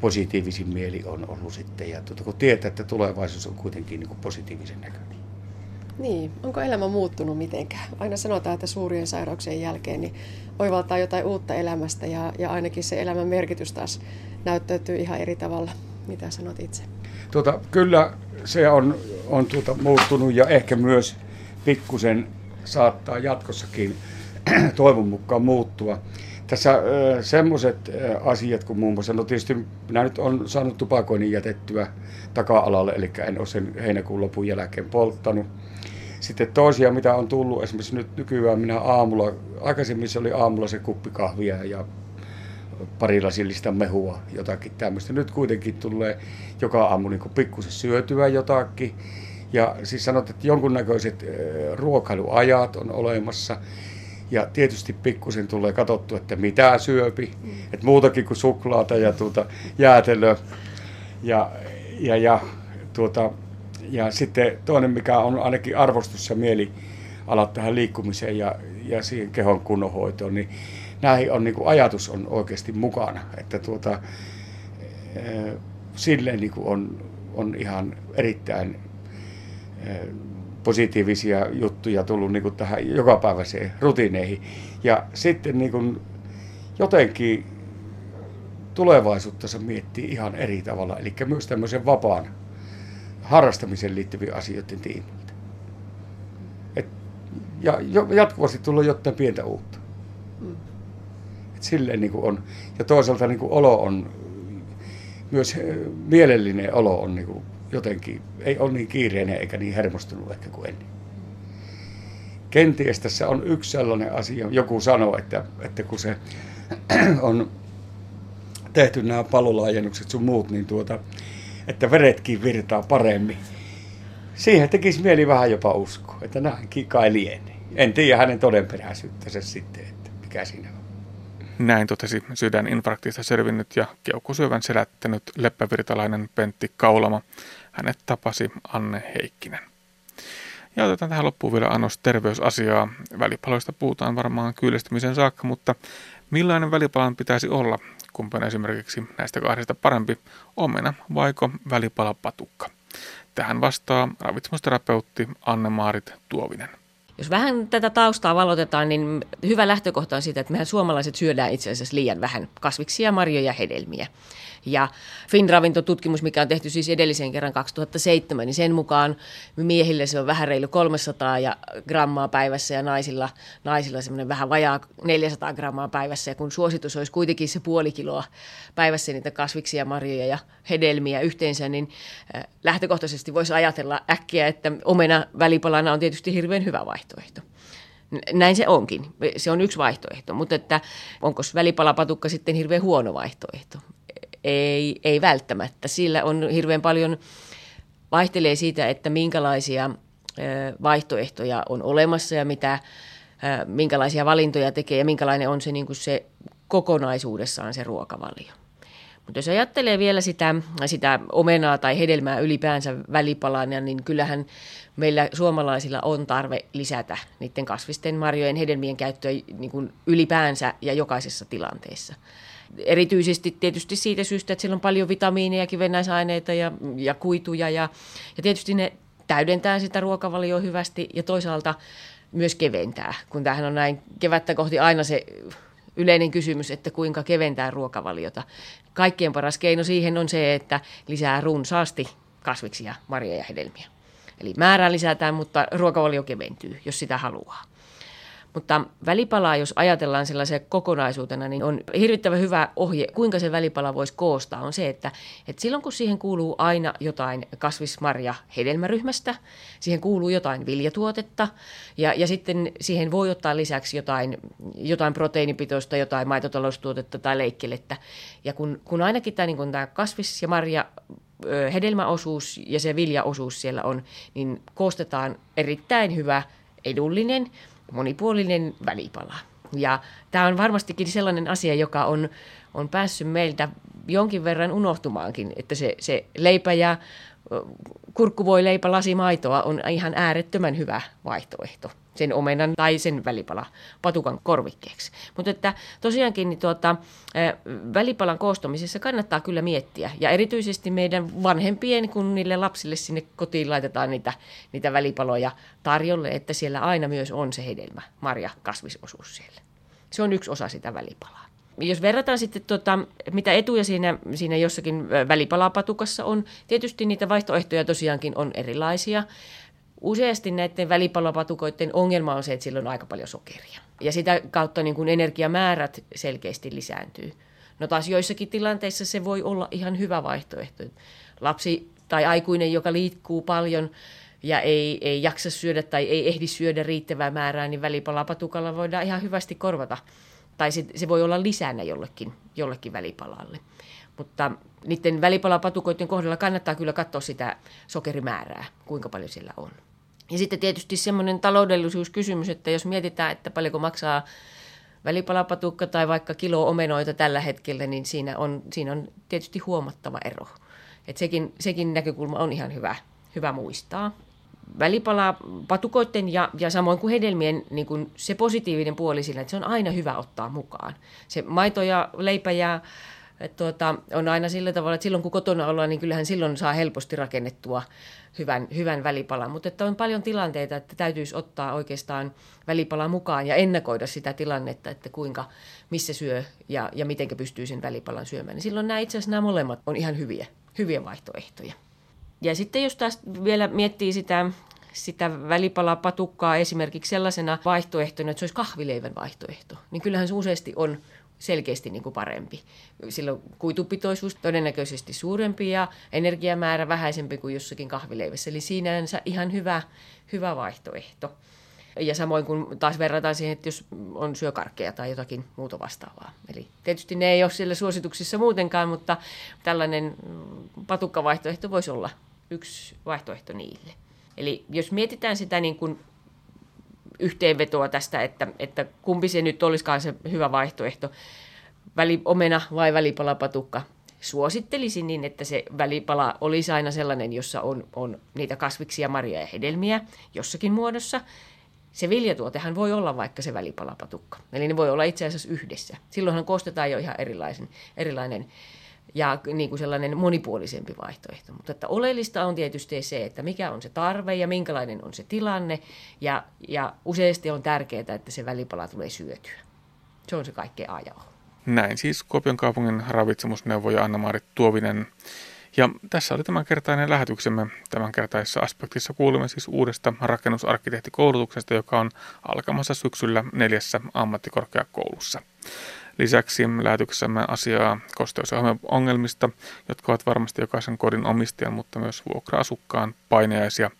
positiivisin mieli on ollut sitten. Ja tuota, kun tietää, että tulevaisuus on kuitenkin niin kuin positiivisen näköinen. Niin, onko elämä muuttunut mitenkään? Aina sanotaan, että suurien sairauksien jälkeen niin oivaltaa jotain uutta elämästä ja, ja ainakin se elämän merkitys taas näyttäytyy ihan eri tavalla. Mitä sanot itse? Tuota, kyllä se on, on tuota, muuttunut ja ehkä myös pikkusen saattaa jatkossakin toivon mukaan muuttua. Tässä semmoiset asiat kuin muun muassa, no tietysti minä nyt olen saanut tupakoinnin jätettyä taka-alalle, eli en ole sen heinäkuun lopun jälkeen polttanut. Sitten toisia, mitä on tullut, esimerkiksi nyt nykyään minä aamulla, aikaisemmin se oli aamulla se kuppi kahvia ja pari lasillista mehua, jotakin tämmöistä. Nyt kuitenkin tulee joka aamu niin pikkusen syötyä jotakin. Ja siis sanot, että jonkunnäköiset ruokailuajat on olemassa. Ja tietysti pikkusen tulee katsottu, että mitä syöpi. Mm. Että muutakin kuin suklaata ja tuota, jäätelöä. Ja, ja, ja, tuota, ja sitten toinen, mikä on ainakin arvostus ja mieli ala tähän liikkumiseen ja, ja siihen kehon kunnonhoitoon, niin näihin on niin kuin ajatus on oikeasti mukana. Että tuota, eh, silleen niin kuin on, on ihan erittäin eh, positiivisia juttuja tullut niin kuin tähän jokapäiväiseen rutiineihin. Ja sitten niin kuin jotenkin tulevaisuutta se miettii ihan eri tavalla, eli myös tämmöisen vapaan harrastamiseen liittyviä asioiden tiimoilta. Et, ja jatkuvasti tulee jotain pientä uutta. Silleen niin kuin on. Ja toisaalta niin kuin olo on, myös mielellinen olo on niin kuin jotenkin, ei ole niin kiireinen eikä niin hermostunut ehkä kuin ennen. Kenties tässä on yksi sellainen asia, joku sanoo, että, että kun se on tehty nämä palolaajennukset sun muut, niin tuota, että veretkin virtaa paremmin. Siihen tekisi mieli vähän jopa uskoa, että näinkin kai. En tiedä hänen todenperäisyyttänsä sitten, että mikä siinä on. Näin totesi sydäninfarktista selvinnyt ja keuhkosyövän selättänyt leppävirtalainen Pentti Kaulama. Hänet tapasi Anne Heikkinen. Ja otetaan tähän loppuun vielä annos terveysasiaa. Välipaloista puhutaan varmaan kyllästymisen saakka, mutta millainen välipalan pitäisi olla? Kumpan esimerkiksi näistä kahdesta parempi, omena vaiko välipalapatukka? Tähän vastaa ravitsemusterapeutti Anne-Maarit Tuovinen. Jos vähän tätä taustaa valotetaan, niin hyvä lähtökohta on siitä, että mehän suomalaiset syödään itse asiassa liian vähän kasviksia, marjoja ja hedelmiä. Ja Finravintotutkimus, mikä on tehty siis edellisen kerran 2007, niin sen mukaan miehille se on vähän reilu 300 ja grammaa päivässä ja naisilla, naisilla semmoinen vähän vajaa 400 grammaa päivässä. Ja kun suositus olisi kuitenkin se puoli kiloa päivässä niitä kasviksia, marjoja ja hedelmiä yhteensä, niin lähtökohtaisesti voisi ajatella äkkiä, että omena välipalana on tietysti hirveän hyvä vaihtoehto. Näin se onkin. Se on yksi vaihtoehto, mutta että onko välipalapatukka sitten hirveän huono vaihtoehto? Ei, ei välttämättä. Sillä on hirveän paljon, vaihtelee siitä, että minkälaisia vaihtoehtoja on olemassa ja mitä, minkälaisia valintoja tekee ja minkälainen on se, niin kuin se kokonaisuudessaan se ruokavalio. Mutta jos ajattelee vielä sitä, sitä omenaa tai hedelmää ylipäänsä välipalana, niin kyllähän meillä suomalaisilla on tarve lisätä niiden kasvisten marjojen hedelmien käyttöä niin kuin ylipäänsä ja jokaisessa tilanteessa. Erityisesti tietysti siitä syystä, että siellä on paljon vitamiineja, kivennäisaineita ja, ja kuituja ja, ja tietysti ne täydentää sitä ruokavalioa hyvästi ja toisaalta myös keventää, kun tämähän on näin kevättä kohti aina se yleinen kysymys, että kuinka keventää ruokavaliota. Kaikkein paras keino siihen on se, että lisää runsaasti kasviksia, marjoja ja hedelmiä. Eli määrää lisätään, mutta ruokavalio keventyy, jos sitä haluaa. Mutta välipalaa, jos ajatellaan sellaisen kokonaisuutena, niin on hirvittävän hyvä ohje, kuinka se välipala voisi koostaa, on se, että, että silloin kun siihen kuuluu aina jotain kasvismarja hedelmäryhmästä, siihen kuuluu jotain viljatuotetta ja, ja sitten siihen voi ottaa lisäksi jotain, jotain proteiinipitoista, jotain maitotaloustuotetta tai leikkelettä. Ja kun, kun ainakin tämä, niin kun tämä kasvis- ja marja hedelmäosuus ja se viljaosuus siellä on, niin koostetaan erittäin hyvä, edullinen – monipuolinen välipala. Ja tämä on varmastikin sellainen asia, joka on, on päässyt meiltä jonkin verran unohtumaankin, että se, se leipä ja kurkkuvoi leipä lasi maitoa on ihan äärettömän hyvä vaihtoehto sen omenan tai sen välipala patukan korvikkeeksi. Mutta että tosiaankin niin tuota, välipalan koostamisessa kannattaa kyllä miettiä. Ja erityisesti meidän vanhempien, kun niille lapsille sinne kotiin laitetaan niitä, niitä välipaloja tarjolle, että siellä aina myös on se hedelmä, marja, kasvisosuus siellä. Se on yksi osa sitä välipalaa. Jos verrataan sitten, tota, mitä etuja siinä, siinä jossakin välipalapatukassa on, tietysti niitä vaihtoehtoja tosiaankin on erilaisia. Useasti näiden välipalopatukoiden ongelma on se, että sillä on aika paljon sokeria. Ja sitä kautta niin kuin energiamäärät selkeästi lisääntyy. No taas joissakin tilanteissa se voi olla ihan hyvä vaihtoehto. Lapsi tai aikuinen, joka liikkuu paljon ja ei, ei jaksa syödä tai ei ehdi syödä riittävää määrää, niin välipalapatukalla voidaan ihan hyvästi korvata. Tai se, se voi olla lisänä jollekin, jollekin välipalalle. Mutta niiden välipalapatukoiden kohdalla kannattaa kyllä katsoa sitä sokerimäärää, kuinka paljon sillä on. Ja sitten tietysti semmoinen taloudellisuuskysymys, että jos mietitään, että paljonko maksaa välipalapatukka tai vaikka kilo omenoita tällä hetkellä, niin siinä on, siinä on tietysti huomattava ero. Et sekin, sekin näkökulma on ihan hyvä, hyvä muistaa. Välipalapatukoiden ja, ja samoin kuin hedelmien niin kuin se positiivinen puoli sillä, että se on aina hyvä ottaa mukaan. Se maito ja leipä ja tuota, on aina sillä tavalla, että silloin kun kotona ollaan, niin kyllähän silloin saa helposti rakennettua hyvän, hyvän välipalan. Mutta että on paljon tilanteita, että täytyisi ottaa oikeastaan välipala mukaan ja ennakoida sitä tilannetta, että kuinka, missä syö ja, ja miten pystyy sen välipalan syömään. Niin silloin nämä itse asiassa nämä molemmat on ihan hyviä, hyviä vaihtoehtoja. Ja sitten jos taas vielä miettii sitä, sitä välipalapatukkaa esimerkiksi sellaisena vaihtoehtona, että se olisi kahvileivän vaihtoehto, niin kyllähän se useasti on selkeästi niin kuin parempi. Silloin kuitupitoisuus todennäköisesti suurempi ja energiamäärä vähäisempi kuin jossakin kahvileivässä. Eli siinä ihan hyvä, hyvä vaihtoehto. Ja samoin kun taas verrataan siihen, että jos on syökarkkeja tai jotakin muuta vastaavaa. Eli tietysti ne ei ole siellä suosituksissa muutenkaan, mutta tällainen patukkavaihtoehto voisi olla yksi vaihtoehto niille. Eli jos mietitään sitä niin kuin yhteenvetoa tästä, että, että kumpi se nyt olisikaan se hyvä vaihtoehto, väliomena vai välipalapatukka. Suosittelisin niin, että se välipala olisi aina sellainen, jossa on, on niitä kasviksia, marjoja ja hedelmiä jossakin muodossa. Se viljatuotehan voi olla vaikka se välipalapatukka. Eli ne voi olla itse asiassa yhdessä. Silloinhan koostetaan jo ihan erilaisen, erilainen ja niin kuin sellainen monipuolisempi vaihtoehto. Mutta että oleellista on tietysti se, että mikä on se tarve ja minkälainen on se tilanne. Ja, ja useasti on tärkeää, että se välipala tulee syötyä. Se on se kaikkein A ja o. Näin siis Kuopion kaupungin ravitsemusneuvoja Anna-Maarit Tuovinen. Ja tässä oli tämänkertainen lähetyksemme. Tämänkertaisessa aspektissa kuulimme siis uudesta rakennusarkkitehtikoulutuksesta, joka on alkamassa syksyllä neljässä ammattikorkeakoulussa. Lisäksi lähetyksessämme asiaa kosteus- ja ongelmista, jotka ovat varmasti jokaisen kodin omistajan, mutta myös vuokra-asukkaan paineaisia.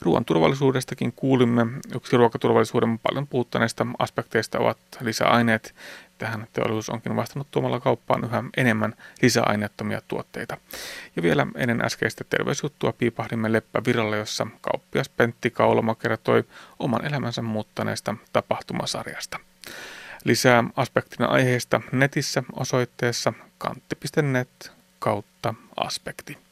Ruoan turvallisuudestakin kuulimme. Yksi ruokaturvallisuuden paljon puhuttaneista aspekteista ovat lisäaineet. Tähän teollisuus onkin vastannut tuomalla kauppaan yhä enemmän lisäaineettomia tuotteita. Ja vielä ennen äskeistä terveysjuttua piipahdimme Leppä Viralle, jossa kauppias Pentti Kauloma kertoi oman elämänsä muuttaneesta tapahtumasarjasta. Lisää aspektina aiheesta netissä osoitteessa kantti.net kautta aspekti.